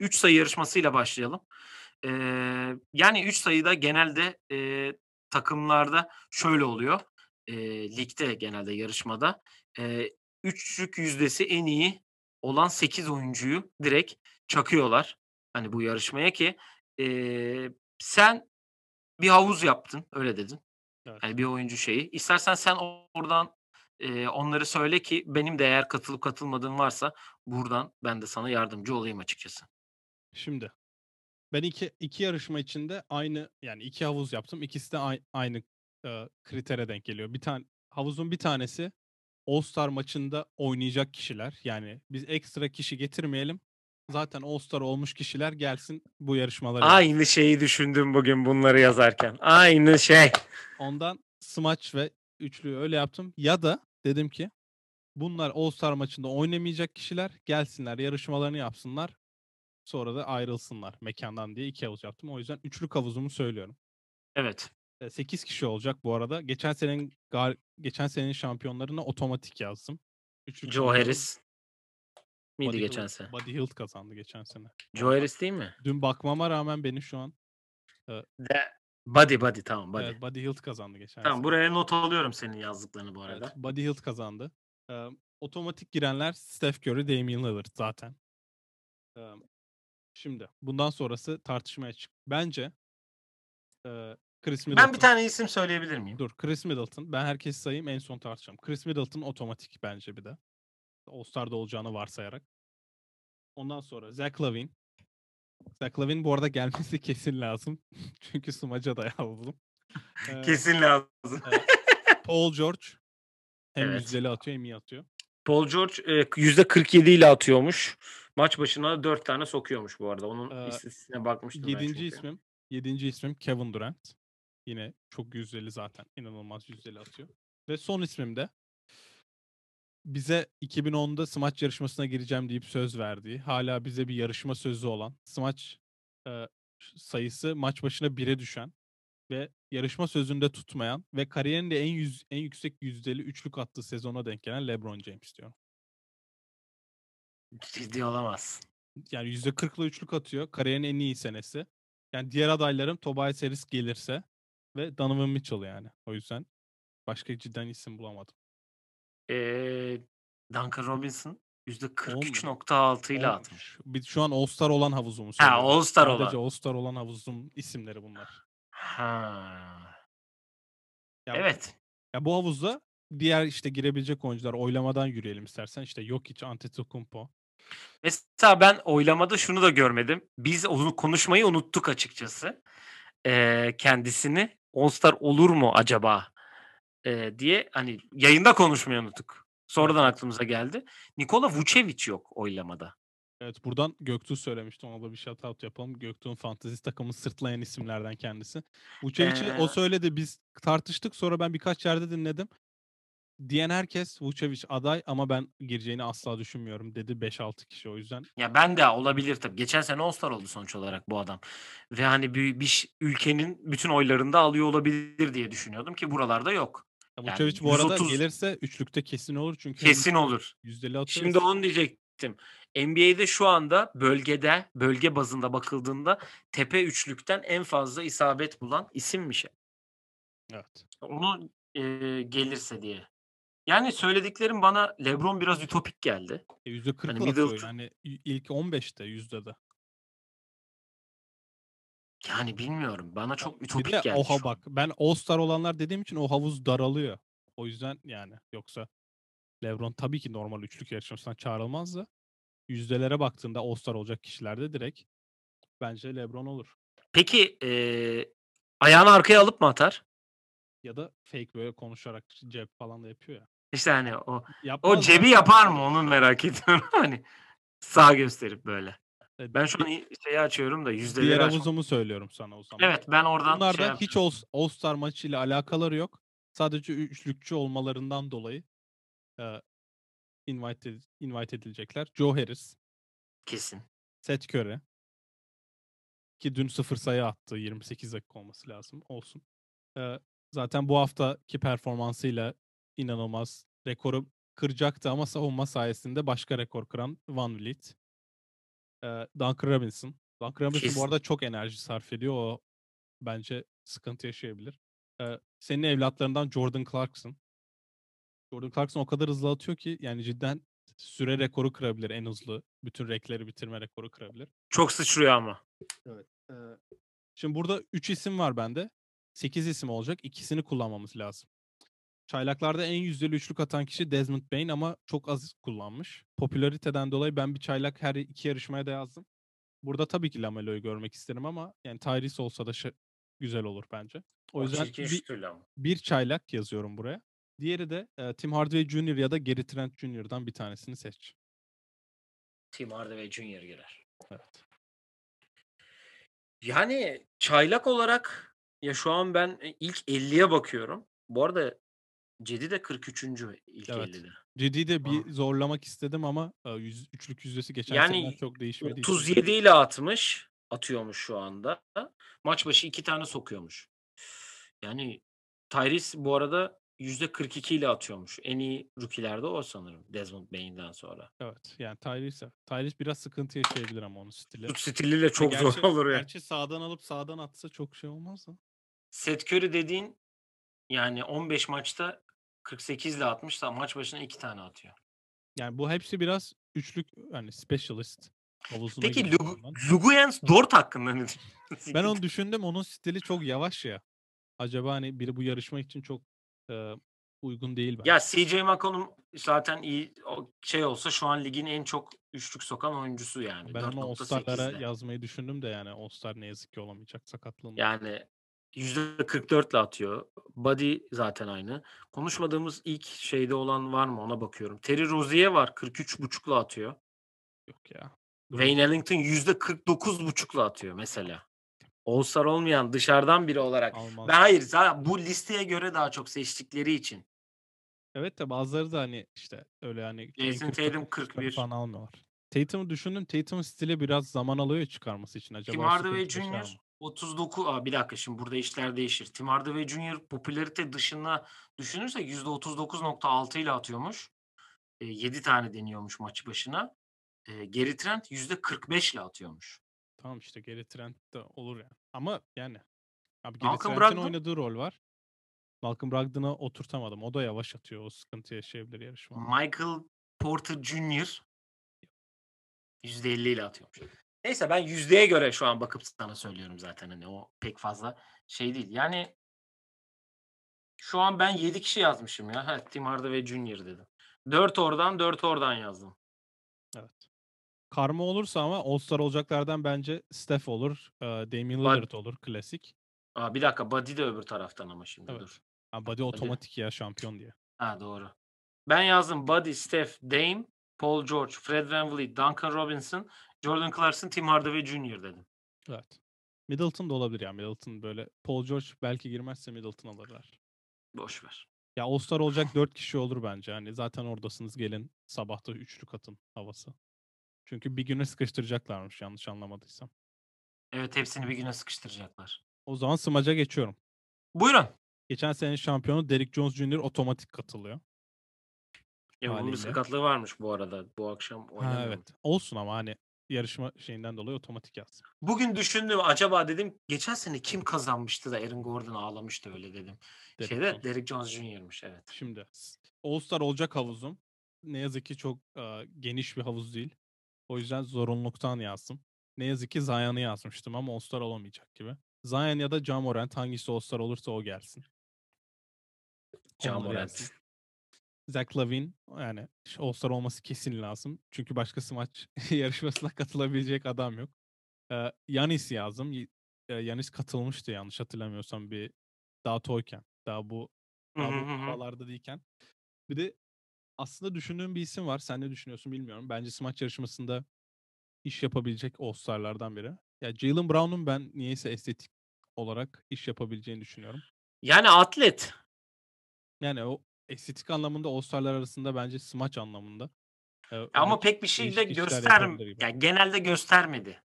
3 sayı yarışmasıyla başlayalım. E, yani 3 sayıda genelde e, takımlarda şöyle oluyor. E, ligde genelde yarışmada. E, üçlük yüzdesi en iyi olan 8 oyuncuyu direkt çakıyorlar. Hani bu yarışmaya ki e, sen bir havuz yaptın. Öyle dedin. Evet. Yani bir oyuncu şeyi. İstersen sen oradan e, onları söyle ki benim de eğer katılıp katılmadığım varsa buradan ben de sana yardımcı olayım açıkçası. Şimdi ben iki iki yarışma içinde aynı yani iki havuz yaptım. İkisi de ay- aynı e, kritere denk geliyor. Bir tane havuzun bir tanesi All-Star maçında oynayacak kişiler. Yani biz ekstra kişi getirmeyelim. Zaten All-Star olmuş kişiler gelsin bu yarışmalara. Aynı şeyi düşündüm bugün bunları yazarken. Aynı şey. Ondan smaç ve üçlüyü öyle yaptım. Ya da dedim ki bunlar All-Star maçında oynamayacak kişiler gelsinler yarışmalarını yapsınlar. Sonra da ayrılsınlar mekandan diye iki havuz yaptım. O yüzden üçlük havuzumu söylüyorum. Evet. 8 kişi olacak bu arada. Geçen senenin geçen senenin şampiyonlarına otomatik yazdım. Üçlük Joe Harris miydi Buddy geçen Hield- sene? Buddy Hield kazandı geçen sene. Joe Harris değil mi? Dün bakmama rağmen beni şu an De, Buddy Buddy tamam Buddy. evet, Buddy Hield kazandı geçen Tamam sene. buraya not alıyorum senin yazdıklarını bu Evet, arada. Buddy Hield kazandı. Ee, otomatik girenler Steph Curry, Damian Lillard zaten. Ee, şimdi bundan sonrası tartışmaya çık. Bence e, Chris Middleton. Ben bir tane isim söyleyebilir miyim? Dur Chris Middleton. Ben herkesi sayayım en son tartışacağım. Chris Middleton otomatik bence bir de. All-Star'da olacağını varsayarak. Ondan sonra Zach Lavine. Zach Lavine bu arada gelmesi kesin lazım. Çünkü smaca da yazdım. Ee, Kesin lazım. Paul George. Hem Evet. yüzdeli atıyor hem iyi atıyor. Paul George e, %47 ile atıyormuş. Maç başına 4 tane sokuyormuş bu arada. Onun Ee, istatistiğine bakmıştım ben Yedinci çünkü. ismim. Yedinci ismim Kevin Durant. Yine çok yüzdeli zaten. İnanılmaz yüzdeli atıyor. Ve son ismim de bize 2010'da smaç yarışmasına gireceğim deyip söz verdiği, hala bize bir yarışma sözü olan, smaç e, sayısı maç başına 1'e düşen ve yarışma sözünde tutmayan ve kariyerinde en yüz, en yüksek yüzdeli üçlük attığı sezona denk gelen LeBron James diyorum. Ciddi olamaz. Yani %40'la üçlük atıyor. Kariyerin en iyi senesi. Yani diğer adaylarım Tobias Harris gelirse ve Donovan Mitchell yani. O yüzden başka cidden isim bulamadım. Ee, Duncan Robinson On- %43.6 ile atmış. Bir, şu an All-Star olan havuzumu Ha. All-Star Sadece olan. All-Star olan havuzum isimleri bunlar. Ha. Ya, Evet. Ya bu havuzda diğer işte girebilecek oyuncular oylamadan yürüyelim istersen. İşte Jokic, Antetokounmpo. Mesela ben oylamada şunu da görmedim. Biz onu konuşmayı unuttuk açıkçası. Ee, kendisini All-Star olur mu acaba Ee, diye hani yayında konuşmayı unuttuk. Sonradan aklımıza geldi. Nikola Vucevic yok oylamada. Evet buradan Göktuğ söylemişti. Ona da bir shout out yapalım. Göktuğ'un fantezi takımı sırtlayan isimlerden kendisi. Vucevic'i Ee, o söyledi. Biz tartıştık. Sonra ben birkaç yerde dinledim. Diyen herkes Vucevic aday ama ben gireceğini asla düşünmüyorum dedi 5-6 kişi o yüzden. Ya ben de olabilir tabii. Geçen sene All-Star oldu sonuç olarak bu adam. Ve hani bir, bir ülkenin bütün oylarını da alıyor olabilir diye düşünüyordum ki buralarda yok. Ya Yani Vucevic bu arada 130 gelirse üçlükte kesin olur çünkü Kesin olur. yüzdeli atıyor. Şimdi onu diyecek diyecektim. NBA'de şu anda bölgede, bölge bazında bakıldığında tepe üçlükten en fazla isabet bulan isimmiş. Evet. Onu eee, gelirse diye. Yani söylediklerim bana LeBron biraz ütopik geldi. E, %40 Hani Middleton yani ilk 15'te yüzdede. yani bilmiyorum. Bana çok bir ütopik de geldi oha bak ben All-Star olanlar dediğim için o havuz daralıyor. O yüzden yani yoksa LeBron tabii ki normal üçlük yarışmasına çağrılmaz da yüzdelere baktığında All-Star olacak kişilerde direkt bence LeBron olur. Peki eee, ayağını arkaya alıp mı atar? Ya da fake böyle konuşarak cep falan da yapıyor ya. İşte hani o o Yapmaz cebi zaten. yapar mı onu merak ediyorum. Hani sağ gösterip böyle. E, Ben şu an şeyi açıyorum da diğer yüzdeleri açmak. havuzumu söylüyorum sana o zaman. Evet ben oradan şey da hiç yapacağım. All- All-Star maçıyla alakaları yok. Sadece üçlükçü olmalarından dolayı e, invite, invite edilecekler. Joe Harris, Kesin. Seth Curry ki dün sıfır sayı attı. 28 dakika olması lazım. Olsun. E, zaten bu haftaki performansıyla inanılmaz rekoru kıracaktı ama savunma sayesinde başka rekor kıran Van Vliet. E, Duncan Robinson. Duncan Robinson bu Kesin. arada çok enerji sarf ediyor. O bence sıkıntı yaşayabilir. Ee, senin evlatlarından Jordan Clarkson. Jordan Clarkson o kadar hızlı atıyor ki yani cidden süre rekoru kırabilir en hızlı. Bütün rekleri bitirme rekoru kırabilir. Çok sıçrıyor ama. Evet. şimdi burada 3 isim var bende. 8 isim olacak. İkisini kullanmamız lazım. Çaylaklarda en yüzdeli üçlük atan kişi Desmond Bain ama çok az kullanmış. Popülariteden dolayı ben bir çaylak her iki yarışmaya da yazdım. Burada tabii ki Lamelo'yu görmek isterim ama yani Tyrese olsa da şa- güzel olur bence. O O yüzden bir, bir çaylak yazıyorum buraya. Diğeri de e, Tim Hardaway Jr. ya da Gary Trent Jr.'dan bir tanesini seç. Tim Hardaway Jr. girer. Evet. Yani çaylak olarak ya şu an ben e, ilk 50'ye bakıyorum. Bu arada Cedi de 43. ilk Evet. 50'de. Ciddi de Aa. bir zorlamak istedim ama yüz, üçlük yüzdesi geçen Yani çok değişmediği için. 37 ile atmış. Atıyormuş şu anda. Maç başı iki tane sokuyormuş. Yani Tyrese bu arada %42 ile atıyormuş. En iyi rookilerde o sanırım. Desmond Bain'den sonra. Evet. Yani Tyrese, Tyrese biraz sıkıntı yaşayabilir ama onun stili. Stiliyle çok gerçi, zor olur ya. Gerçi sağdan alıp sağdan atsa çok şey olmaz da. Seth Curry dediğin yani 15 maçta 48 ile atmış da maç başına iki tane atıyor. Yani bu hepsi biraz üçlük hani specialist havuzuna Peki ondan. Luguyens Dort hakkında ne düşünüyorsun? Ben onu düşündüm. Onun stili çok yavaş ya. Acaba hani biri bu yarışma için çok e, uygun değil bence. Ya CJ McCollum zaten iyi şey olsa şu an ligin en çok üçlük sokan oyuncusu yani. ben onu All-Star'lara 4.8'de. yazmayı düşündüm de yani All-Star ne yazık ki olamayacak sakatlığında. Yani %44 ile atıyor. Body zaten aynı. Konuşmadığımız ilk şeyde olan var mı ona bakıyorum. Terry Rozier var 43.5 ile atıyor. Yok ya. Wayne Ellington %49.5 ile atıyor mesela. All-Star olmayan dışarıdan biri olarak. Almaz. Ben hayır bu listeye göre daha çok seçtikleri için. Evet de bazıları da hani işte öyle hani en Jason Tatum oyuncuları 41. falan almıyorlar. Tatum'u düşündüm. Tatum'un stili biraz zaman alıyor çıkarması için. Acaba Tim o Hardaway Jr. mı? 39 Aa, bir dakika şimdi burada işler değişir. Tim Hardaway Jr. popülarite dışına düşünürsek %39.6 ile atıyormuş. E, 7 tane deniyormuş maçı başına. E, Gary Trent %45 ile atıyormuş. Tamam işte Gary Trent de olur yani. Ama yani abi Gary Malcolm Trent'in Brogdon? oynadığı rol var. Malcolm Brogdon'a oturtamadım. O da yavaş atıyor. O sıkıntı yaşayabilir yarışmada. Michael Porter Jr. %50 ile atıyormuş. Neyse ben yüzdeye göre şu an bakıp sana söylüyorum zaten hani o pek fazla şey değil. Yani şu an ben 7 kişi yazmışım ya. Ha, Tim Hardaway Jr. dedim. 4 oradan 4 oradan yazdım. Evet. Karma olursa ama All-Star olacaklardan bence Steph olur. Damian Lillard olur. Klasik. Aa, bir dakika Buddy de öbür taraftan ama şimdi Evet. dur. Ha, Buddy otomatik ya şampiyon diye. Ha doğru. Ben yazdım Buddy, Steph, Dame, Paul George, Fred VanVleet, Duncan Robinson, Jordan Clarkson, Tim Hardaway Jr. dedim. Evet. Middleton da olabilir ya. Middleton böyle Paul George belki girmezse Middleton alırlar. Boş ver. Ya All-Star olacak 4 kişi olur bence. Hani zaten oradasınız gelin sabahta üçlük atın havası. Çünkü bir güne sıkıştıracaklarmış yanlış anlamadıysam. Evet hepsini bir güne sıkıştıracaklar. O zaman smaca geçiyorum. Buyurun. Geçen sene şampiyonu Derrick Jones Jr. otomatik katılıyor. Ya bunun bir sakatlığı varmış bu arada. Bu akşam Ha, oynamıyor mu? evet. Olsun ama, hani, yarışma şeyinden dolayı otomatik yazsın. Bugün düşündüm acaba dedim geçen sene kim kazanmıştı da Aaron Gordon ağlamıştı öyle dedim. Derrick Şeyde Jones. Derrick Jones Jr.'mış evet. Şimdi s All-Star olacak havuzum ne yazık ki çok, aaa, geniş bir havuz değil. O yüzden zorunluluktan yazdım. Ne yazık ki Zion'ı yazmıştım ama All-Star olamayacak gibi. Zion ya da Ja Morant hangisi All-Star olursa o gelsin. Ja Onları Morant. yazdım. Zach LaVine yani All-Star olması kesin lazım. Çünkü başka smaç yarışmasına katılabilecek adam yok. Eee, Giannis'i yazdım. Y eee, Giannis katılmıştı yanlış hatırlamıyorsam bir daha toyken. Daha bu daha bu havalarda değilken. Bir de aslında düşündüğüm bir isim var. Sen ne düşünüyorsun bilmiyorum. Bence smaç yarışmasında iş yapabilecek All-Star'lardan biri. Ya Jaylen Brown'un ben niyeyse estetik olarak iş yapabileceğini düşünüyorum. Yani atlet. Yani o estetik anlamında All-Star'lar arasında bence smaç anlamında, eee, Ama pek bir şey de değişik işler gösterm yapabilir gibi. ya genelde göstermedi.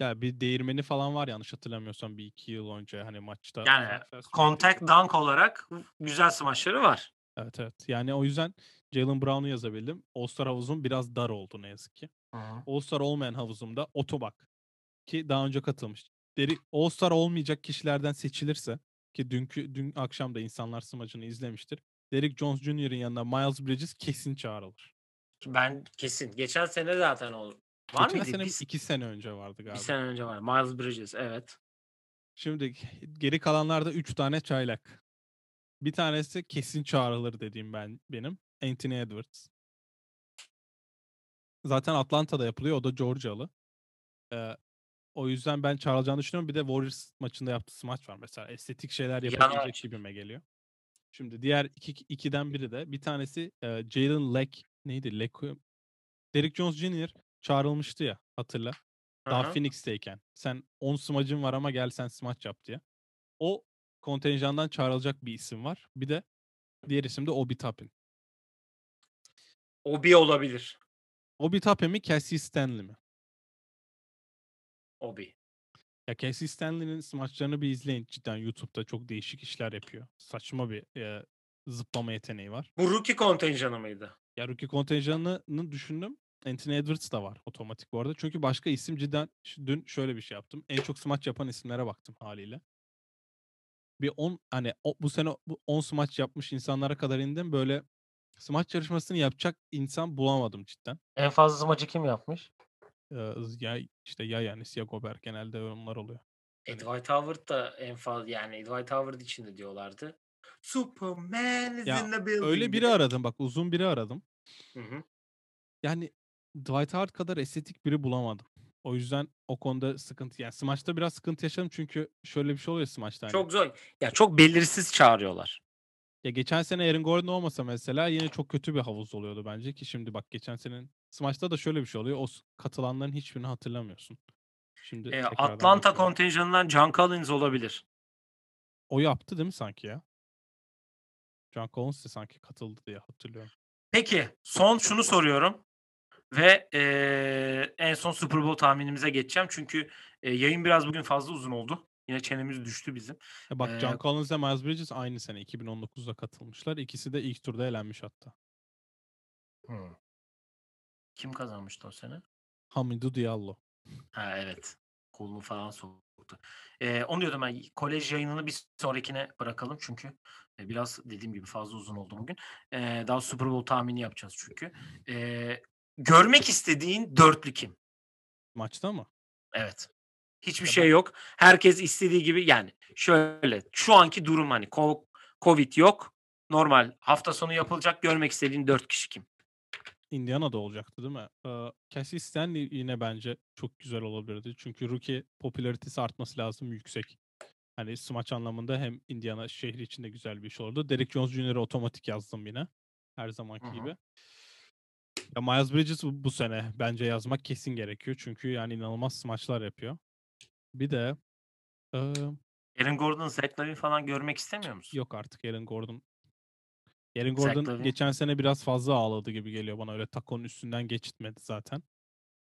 Ya bir değirmeni falan var yanlış hatırlamıyorsam 1-2 yıl önce hani maçta Yani contact dunk olarak güzel smaçları var. Evet, evet. Yani o yüzden Jaylen Brown'u yazabildim. All-Star havuzum biraz dar oldu ne yazık ki. Hı hı. All-Star olmayan havuzumda Otobak ki daha önce katılmış. Derrick All-Star olmayacak kişilerden seçilirse ki dünkü dün akşam da insanlar smacını izlemiştir. Derrick Jones Jr.'ın yanına Miles Bridges kesin çağrılır. Ben kesin. Geçen sene zaten o var Geçen mıydı? sene? Bir, 2 sene önce vardı bir galiba. sene önce var. Miles Bridges evet. Şimdi geri kalanlarda 3 tane çaylak. Bir tanesi kesin çağrılır dediğim ben benim. Anthony Edwards. Zaten Atlanta'da yapılıyor. O da Georgia'lı. Eee, o yüzden ben çağrılacağını düşünüyorum. Bir de Warriors maçında yaptığı smaç var mesela. Estetik şeyler yapabilecek Yanaç. gibime geliyor. Şimdi diğer iki ikiden biri de bir tanesi, eee, Jalen Leck neydi? Lecque Derrick Jones Jr. çağrılmıştı ya hatırla. Daha hı. Phoenix'teyken. Sen 10 smacın var ama gel sen smaç yap diye. O kontenjandan çağrılacak bir isim var. Bir de diğer isim de Obi Toppin. Obi olabilir. Obi Toppin mi Cassie Stanley mi? Obi. Ya Cassie Stanley'nin smaçlarını bir izleyin. Cidden YouTube'da çok değişik işler yapıyor. Saçma bir, eee, zıplama yeteneği var. Bu rookie kontenjanı mıydı? Ya rookie kontenjanını düşündüm. Anthony Edwards da var otomatik bu arada. Çünkü başka isim cidden dün şöyle bir şey yaptım. En çok smaç yapan isimlere baktım hâliyle. Bir 10 hani o bu sene bu 10 smaç yapmış insanlara kadar indim. Böyle smaç yarışmasını yapacak insan bulamadım cidden. En fazla smacı kim yapmış? Ya işte ya Giannis ya Gobert genelde onlar oluyor. E, Hani Dwight Howard da en fazla yani Dwight Howard için de diyorlardı. Superman is Ya in the öyle building biri diye. aradım bak uzun biri aradım. Hı hı. Yani Dwight Howard kadar estetik biri bulamadım. O yüzden o konuda sıkıntı yani smaçta biraz sıkıntı yaşadım çünkü şöyle bir şey oluyor smaçta hani Çok zor. Ya çok belirsiz çağırıyorlar. Ya geçen sene Aaron Gordon olmasa mesela yine çok kötü bir havuz oluyordu bence ki şimdi bak geçen senenin smaçta da şöyle bir şey oluyor. O katılanların hiçbirini hatırlamıyorsun. Şimdi E, Atlanta bakıyorum. kontenjanından John Collins olabilir. O yaptı değil mi sanki ya? John Collins de sanki katıldı diye hatırlıyorum. Peki son şunu soruyorum ve, eee, en son Super Bowl tahminimize geçeceğim. Çünkü, eee, yayın biraz bugün fazla uzun oldu. Yine çenemiz düştü bizim. E, bak John Eee Collins ile Miles Bridges aynı sene 2019'da katılmışlar. İkisi de ilk turda elenmiş hatta. Hımm. Kim kazanmıştı o sene? Hamidou Diallo. Ha, evet. Kolunu falan soktu. Eee, onu diyordum ben. Kolej yayınını bir sonrakine bırakalım çünkü, eee, biraz dediğim gibi fazla uzun oldu bugün. Eee, daha Super Bowl tahmini yapacağız çünkü. Eee, görmek istediğin dörtlü kim? Maçta mı? Evet. Hiçbir şey yok. Herkes istediği gibi yani şöyle şu anki durum hani Covid yok. Normal hafta sonu yapılacak. Görmek istediğin 4 kişi kim? Indiana'da olacaktı değil mi? Eee, Cassie Stanley yine bence çok güzel olabilirdi. Çünkü rookie popülaritesi artması lazım yüksek. Hani smaç anlamında hem Indiana şehri için de güzel bir iş olurdu. Derrick Jones Jr.'ı otomatik yazdım yine. Her zamanki hı. gibi. Ya Miles Bridges bu bu sene bence yazmak kesin gerekiyor. Çünkü yani inanılmaz smaçlar yapıyor. Bir de, eee Aaron Gordon, Zach falan görmek istemiyor musun? Yok artık Aaron Gordon. Aaron Gordon LaVine. geçen sene biraz fazla ağladı gibi geliyor bana. Öyle takonun üstünden geçitmedi zaten.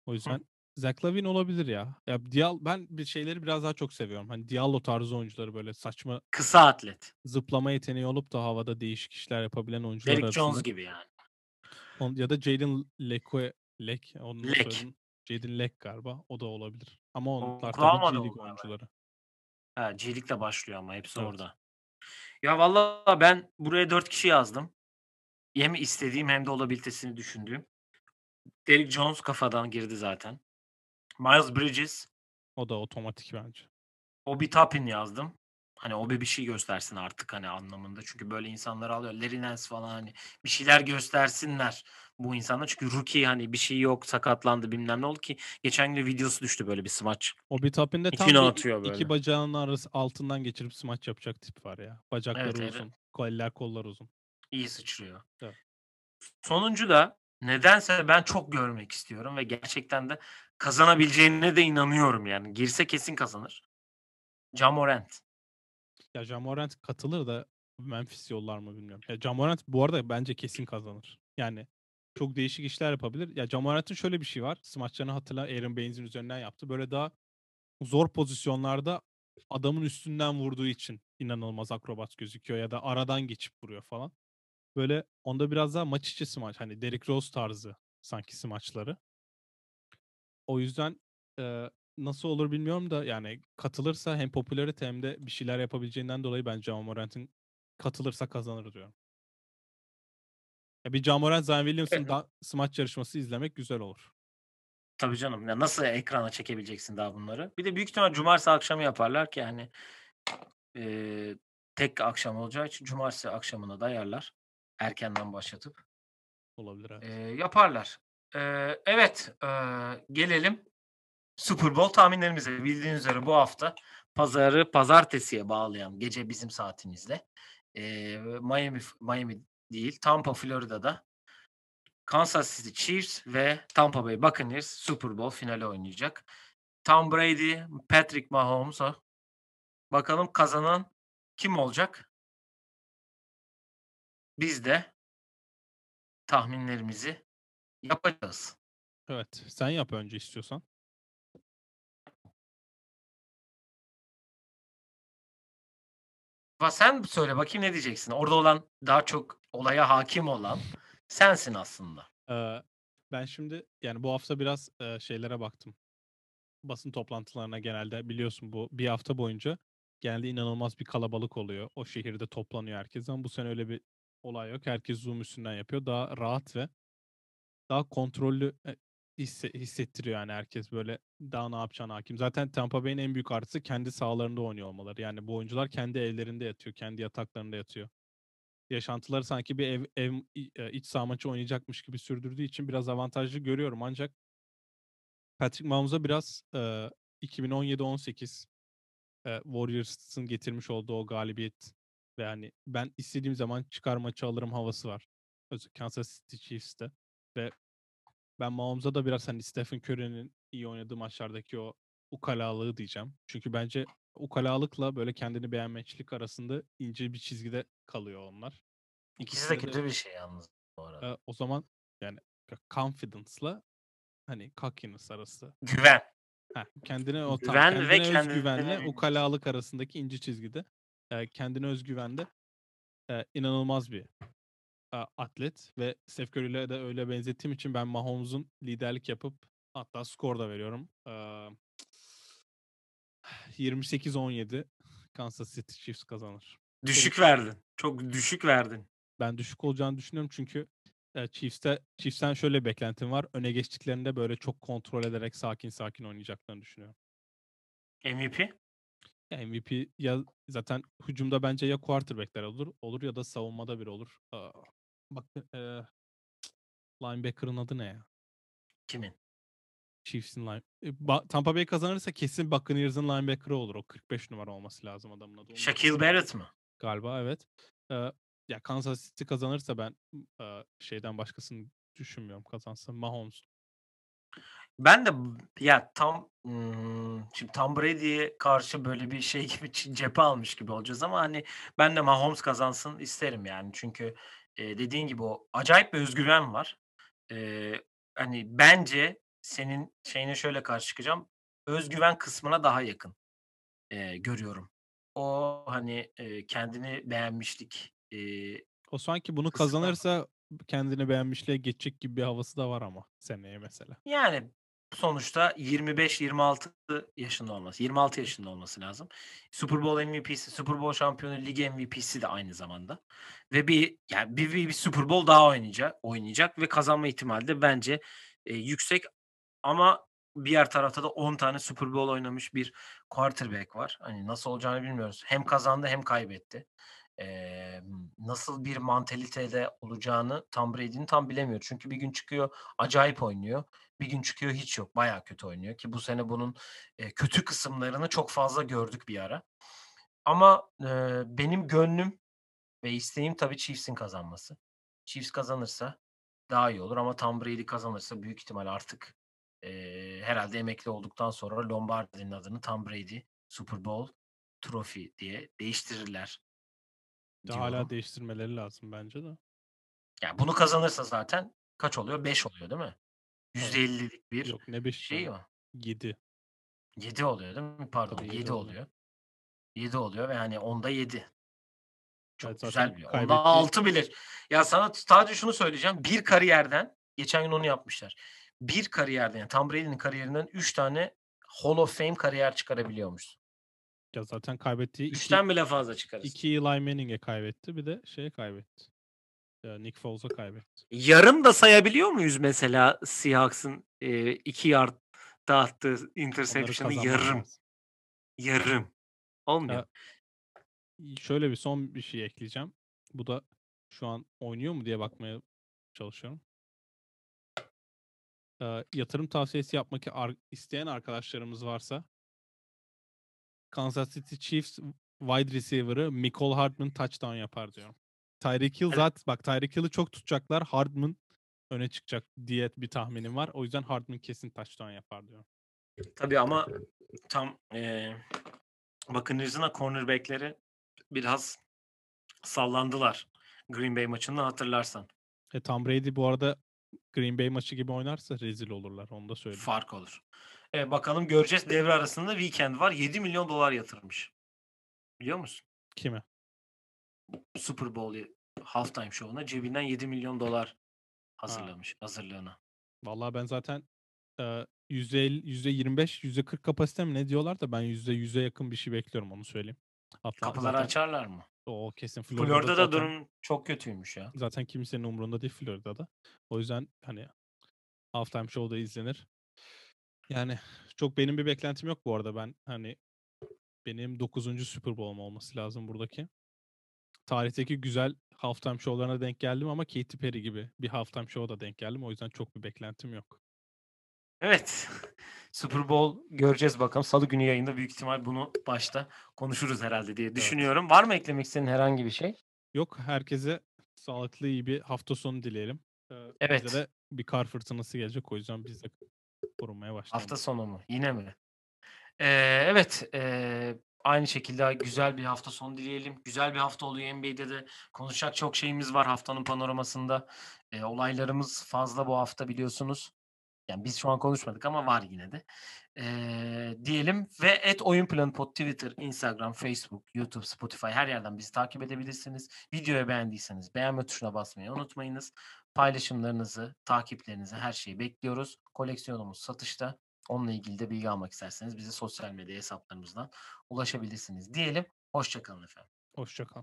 O Hı. yüzden Zach LaVine olabilir ya. Ya Dial ben bir şeyleri biraz daha çok seviyorum. Hani Diallo tarzı oyuncuları böyle saçma Kısa atlet. zıplama yeteneği olup da havada değişik işler yapabilen oyuncular arasında. Jones gibi yani. On, ya da Jaden Lekwe Lek onun Lek. soyadını- Jaden Lek galiba. O da olabilir. Ama onlar tabii o League galiba. oyuncuları. Ha, G League'le başlıyor ama hepsi Evet. orada. Ya vallahi ben buraya 4 kişi yazdım. Hem istediğim hem de olabilitesini düşündüğüm. Derrick Jones kafadan girdi zaten. Miles Bridges, O da otomatik bence. Obi Toppin yazdım. Hani Obi bir şey göstersin artık hani anlamında. Çünkü böyle insanlar alıyor. Larry Nance falan hani bir şeyler göstersinler bu insanlar. Çünkü rookie hani bir şey yok sakatlandı bilmem ne oldu ki. Geçen gün videosu düştü böyle bir smaç. O bir tapinde tam bir atıyor iki böyle. bacağının arası altından geçirip smaç yapacak tip var ya. Bacakları Evet, evet. uzun. Koller kollar uzun. İyi sıçrıyor. Evet. Sonuncu da nedense ben çok görmek istiyorum ve gerçekten de kazanabileceğine de inanıyorum yani. Girse kesin kazanır. Jamorant. Ya Jamorant katılır da Memphis yollar mı bilmiyorum. Ya Jamorant bu arada bence kesin kazanır. Yani çok değişik işler yapabilir. Ya Jamorant'ın şöyle bir şey var. Smaçlarını hatırla Aaron Baines'in üzerinden yaptı. Böyle daha zor pozisyonlarda adamın üstünden vurduğu için inanılmaz akrobat gözüküyor ya da aradan geçip vuruyor falan. Böyle onda biraz daha maç içi smaç hani Derrick Rose tarzı sanki smaçları. O yüzden e, nasıl olur bilmiyorum da yani katılırsa hem popülarite hem de bir şeyler yapabileceğinden dolayı ben Ja Morant'ın katılırsa kazanır diyorum. Ya bir Ja Morant, Zion Williamson da smaç yarışması izlemek güzel olur. Tabii canım. Ya nasıl ekrana çekebileceksin daha bunları? Bir de büyük ihtimal cumartesi akşamı yaparlar ki hani eee, tek akşam olacağı için cumartesi akşamına dayarlar. Erkenden başlatıp. Olabilir evet. Eee, yaparlar. Eee, evet. eee, gelelim Super Bowl tahminlerimize. Bildiğiniz üzere bu hafta pazarı pazartesiye bağlayan gece bizim saatimizde eee, Miami Miami değil Tampa Florida'da Kansas City Chiefs ve Tampa Bay Buccaneers Super Bowl finali oynayacak. Tom Brady, Patrick Mahomes'a bakalım kazanan kim olacak? Biz de tahminlerimizi yapacağız. Evet. Sen yap önce istiyorsan. Sen söyle bakayım ne diyeceksin? Orada olan daha çok olaya hakim olan sensin aslında. Ee, ben şimdi yani bu hafta biraz e, şeylere baktım. Basın toplantılarına genelde biliyorsun bu bir hafta boyunca genelde inanılmaz bir kalabalık oluyor. O şehirde toplanıyor herkes ama bu sene öyle bir olay yok. Herkes Zoom üstünden yapıyor. Daha rahat ve daha kontrollü e, hisse- hissettiriyor yani herkes böyle daha ne yapacağına hakim. Zaten Tampa Bay'in en büyük artısı kendi sahalarında oynuyor olmaları. Yani bu oyuncular kendi evlerinde yatıyor, kendi yataklarında yatıyor. Yaşantıları sanki bir ev, ev e, iç saha maçı oynayacakmış gibi sürdürdüğü için biraz avantajlı görüyorum. Ancak Patrick Mahomes'a biraz e, 2017-18 e, Warriors'ın getirmiş olduğu o galibiyet ve hani ben istediğim zaman çıkar maçı alırım havası var. Özellikle Kansas City Chiefs'te ve ben Mahomes'a da biraz hani Stephen Curry'nin iyi oynadığı maçlardaki o ukalalığı diyeceğim. Çünkü bence ukalalıkla böyle kendini beğenmeçlik arasında ince bir çizgide kalıyor onlar. İkisi de kötü bir şey yalnız bu arada. e, o zaman yani confidence'la hani cockiness arası. Güven. Heh, kendine o Güven ve kendine kendine özgüvenle emin. ukalalık arasındaki ince çizgide e, kendine özgüvende e, inanılmaz bir atlet ve Steph Curry'le de öyle benzettiğim için ben Mahomes'un liderlik yapıp hatta skor da veriyorum. E, 28-17 Kansas City Chiefs kazanır. Düşük verdin. Çok düşük verdin. Ben düşük olacağını düşünüyorum çünkü e, Chiefs'te Chiefs'ten şöyle bir beklentim var. Öne geçtiklerinde böyle çok kontrol ederek sakin sakin oynayacaklarını düşünüyorum. MVP? Ya MVP ya zaten hücumda bence ya quarterback'ler olur olur ya da savunmada biri olur. Bak e, linebacker'ın adı ne ya? Kimin? Chiefs'in line. e, Tampa Bay kazanırsa kesin Buccaneers'ın linebacker'ı olur. O 45 numara olması lazım adamın adı. Shaquille Barrett mı? galiba evet. Ee, ya Kansas City kazanırsa ben e, şeyden başkasını düşünmüyorum kazansın. Mahomes. Ben de ya tam hmm, şimdi Tom Brady'ye karşı böyle bir şey gibi cephe almış gibi olacağız ama hani ben de Mahomes kazansın isterim yani. Çünkü e, dediğin gibi o acayip bir özgüven var. E, hani bence senin şeyine şöyle karşı çıkacağım. Öz güven kısmına daha yakın, eee, görüyorum. O, hani, eee, kendini beğenmişlik, eee O sanki bunu kısmı kazanırsa kendini beğenmişliğe geçecek gibi bir havası da var ama seneye mesela. Yani sonuçta 25-26 yaşında olması, 26 yaşında olması lazım. Super Bowl MVP'si, Super Bowl şampiyonu, lig MVP'si de aynı zamanda ve bir yani bir bir bir Super Bowl daha oynayacak oynayacak ve kazanma ihtimali de bence, eee, yüksek ama diğer tarafta da 10 tane Super Bowl oynamış bir quarterback var. Hani nasıl olacağını bilmiyoruz. Hem kazandı hem kaybetti. Emm, nasıl bir mantalitede olacağını Tom Brady'nin tam bilemiyoruz. Çünkü bir gün çıkıyor acayip oynuyor. Bir gün çıkıyor hiç yok. Bayağı kötü oynuyor ki bu sene bunun, eee, kötü kısımlarını çok fazla gördük bir ara. Ama, eee, benim gönlüm ve isteğim tabii Chiefs'in kazanması. Chiefs kazanırsa daha iyi olur ama Tom Brady kazanırsa büyük ihtimal artık, eee, herhâlde emekli olduktan sonra Lombardi'nin adını Tom Brady Super Bowl Trophy diye değiştirirler Hâlâ diyorum. değiştirmeleri lazım bence de. Ya, bunu kazanırsa zaten kaç oluyor? 5 oluyor, değil mi? Evet. %50'lik bir Yok ne 5'i şey var. 7. 7 oluyor, değil mi? Pardon, Tabii 7 7 oluyor. oluyor. 7 oluyor ve, hani, onda 7. Evet, Çok zaten güzel bir onda kaybettiği 6 bile Ya, sana sadece şunu söyleyeceğim. Bir kariyerden geçen gün onu yapmışlar. Bir kariyerden yani Tom Brady'nin kariyerinden 3 tane Hall of Fame kariyer çıkarabiliyormuşsun. Ya, zaten kaybettiği 2 3'ten bile fazla çıkarırsın. 2 Eli Manning'e kaybetti. Bir de şeye kaybetti. Eee, Nick Foles'a kaybetti. Yarım da sayabiliyor muyuz mesela Seahawks'ın, 2 yardta attığı Onları interception'ı yarım? lazım. Yarım. Olmuyor. Ya şöyle bir son bir şey ekleyeceğim. Bu da şu an oynuyor mu diye bakmaya çalışıyorum. Eee, yatırım tavsiyesi yapmak isteyen arkadaşlarımız varsa Kansas City Chiefs wide receiver'ı Mecole Hardman touchdown yapar diyorum. Tyreek Hill Evet. zat bak Tyreek Hill'i çok tutacaklar. Hardman öne çıkacak diye bir tahminim var. O yüzden Hardman kesin touchdown yapar diyorum. Tabii ama tam, eee, Buccaneers'ın cornerback'leri biraz sallandılar Green Bay maçında hatırlarsan. E, Tom Brady bu arada Green Bay maçı gibi oynarsa rezil olurlar. Onu da söyleyeyim. Fark olur. Eee, bakalım göreceğiz. Devre arasında weekend var. $7.000.000 yatırmış. Biliyor musun? Kime? Super Bowl halftime şovuna cebinden $7.000.000 Ha. hazırlamış hazırlığına. Vallahi ben zaten, eee, %50 %25 %40 kapasite mi ne diyorlar da ben %100'e yakın bir şey bekliyorum onu söyleyeyim. Hatta Kapıları zaten açarlar mı? O kesin. Florida'da Florida'da zaten durum çok kötüymüş ya. zaten kimsenin umurunda değil Florida'da. O yüzden, hani, halftime show da izlenir. Yani çok benim bir beklentim yok bu arada. Ben, hani, benim 9'uncu Super Bowl'um olması lazım buradaki. Tarihteki güzel halftime show'larına denk geldim ama Katy Perry gibi bir halftime show'a da denk geldim. O yüzden çok bir beklentim yok. Evet. Super Bowl göreceğiz bakalım. Salı günü yayında büyük ihtimal bunu başta konuşuruz herhâlde diye Evet. düşünüyorum. Var mı eklemek istediğin herhangi bir şey? Yok, herkese sağlıklı, iyi bir hafta sonu dileyelim. Eee, bize Evet. de bir kar fırtınası gelecek. O yüzden biz de korunmaya Hafta başlayalım. sonu mu? Yine mi? Eee, evet, eee, aynı şekilde güzel bir hafta sonu dileyelim. Güzel bir hafta oluyor NBA'de de. Konuşacak çok şeyimiz var haftanın panoramasında. Eee, olaylarımız fazla bu hafta biliyorsunuz. Yani biz şu an konuşmadık ama var yine de. Eee, diyelim ve @oyunplanı.pod Twitter, Instagram, Facebook, YouTube, Spotify her yerden bizi takip edebilirsiniz. Videoyu beğendiyseniz beğenme tuşuna basmayı unutmayınız. Paylaşımlarınızı, takiplerinizi, her şeyi bekliyoruz. Koleksiyonumuz satışta. Onunla ilgili de bilgi almak isterseniz bize sosyal medya hesaplarımızdan ulaşabilirsiniz diyelim. Hoşça kalın efendim. Hoşça kal.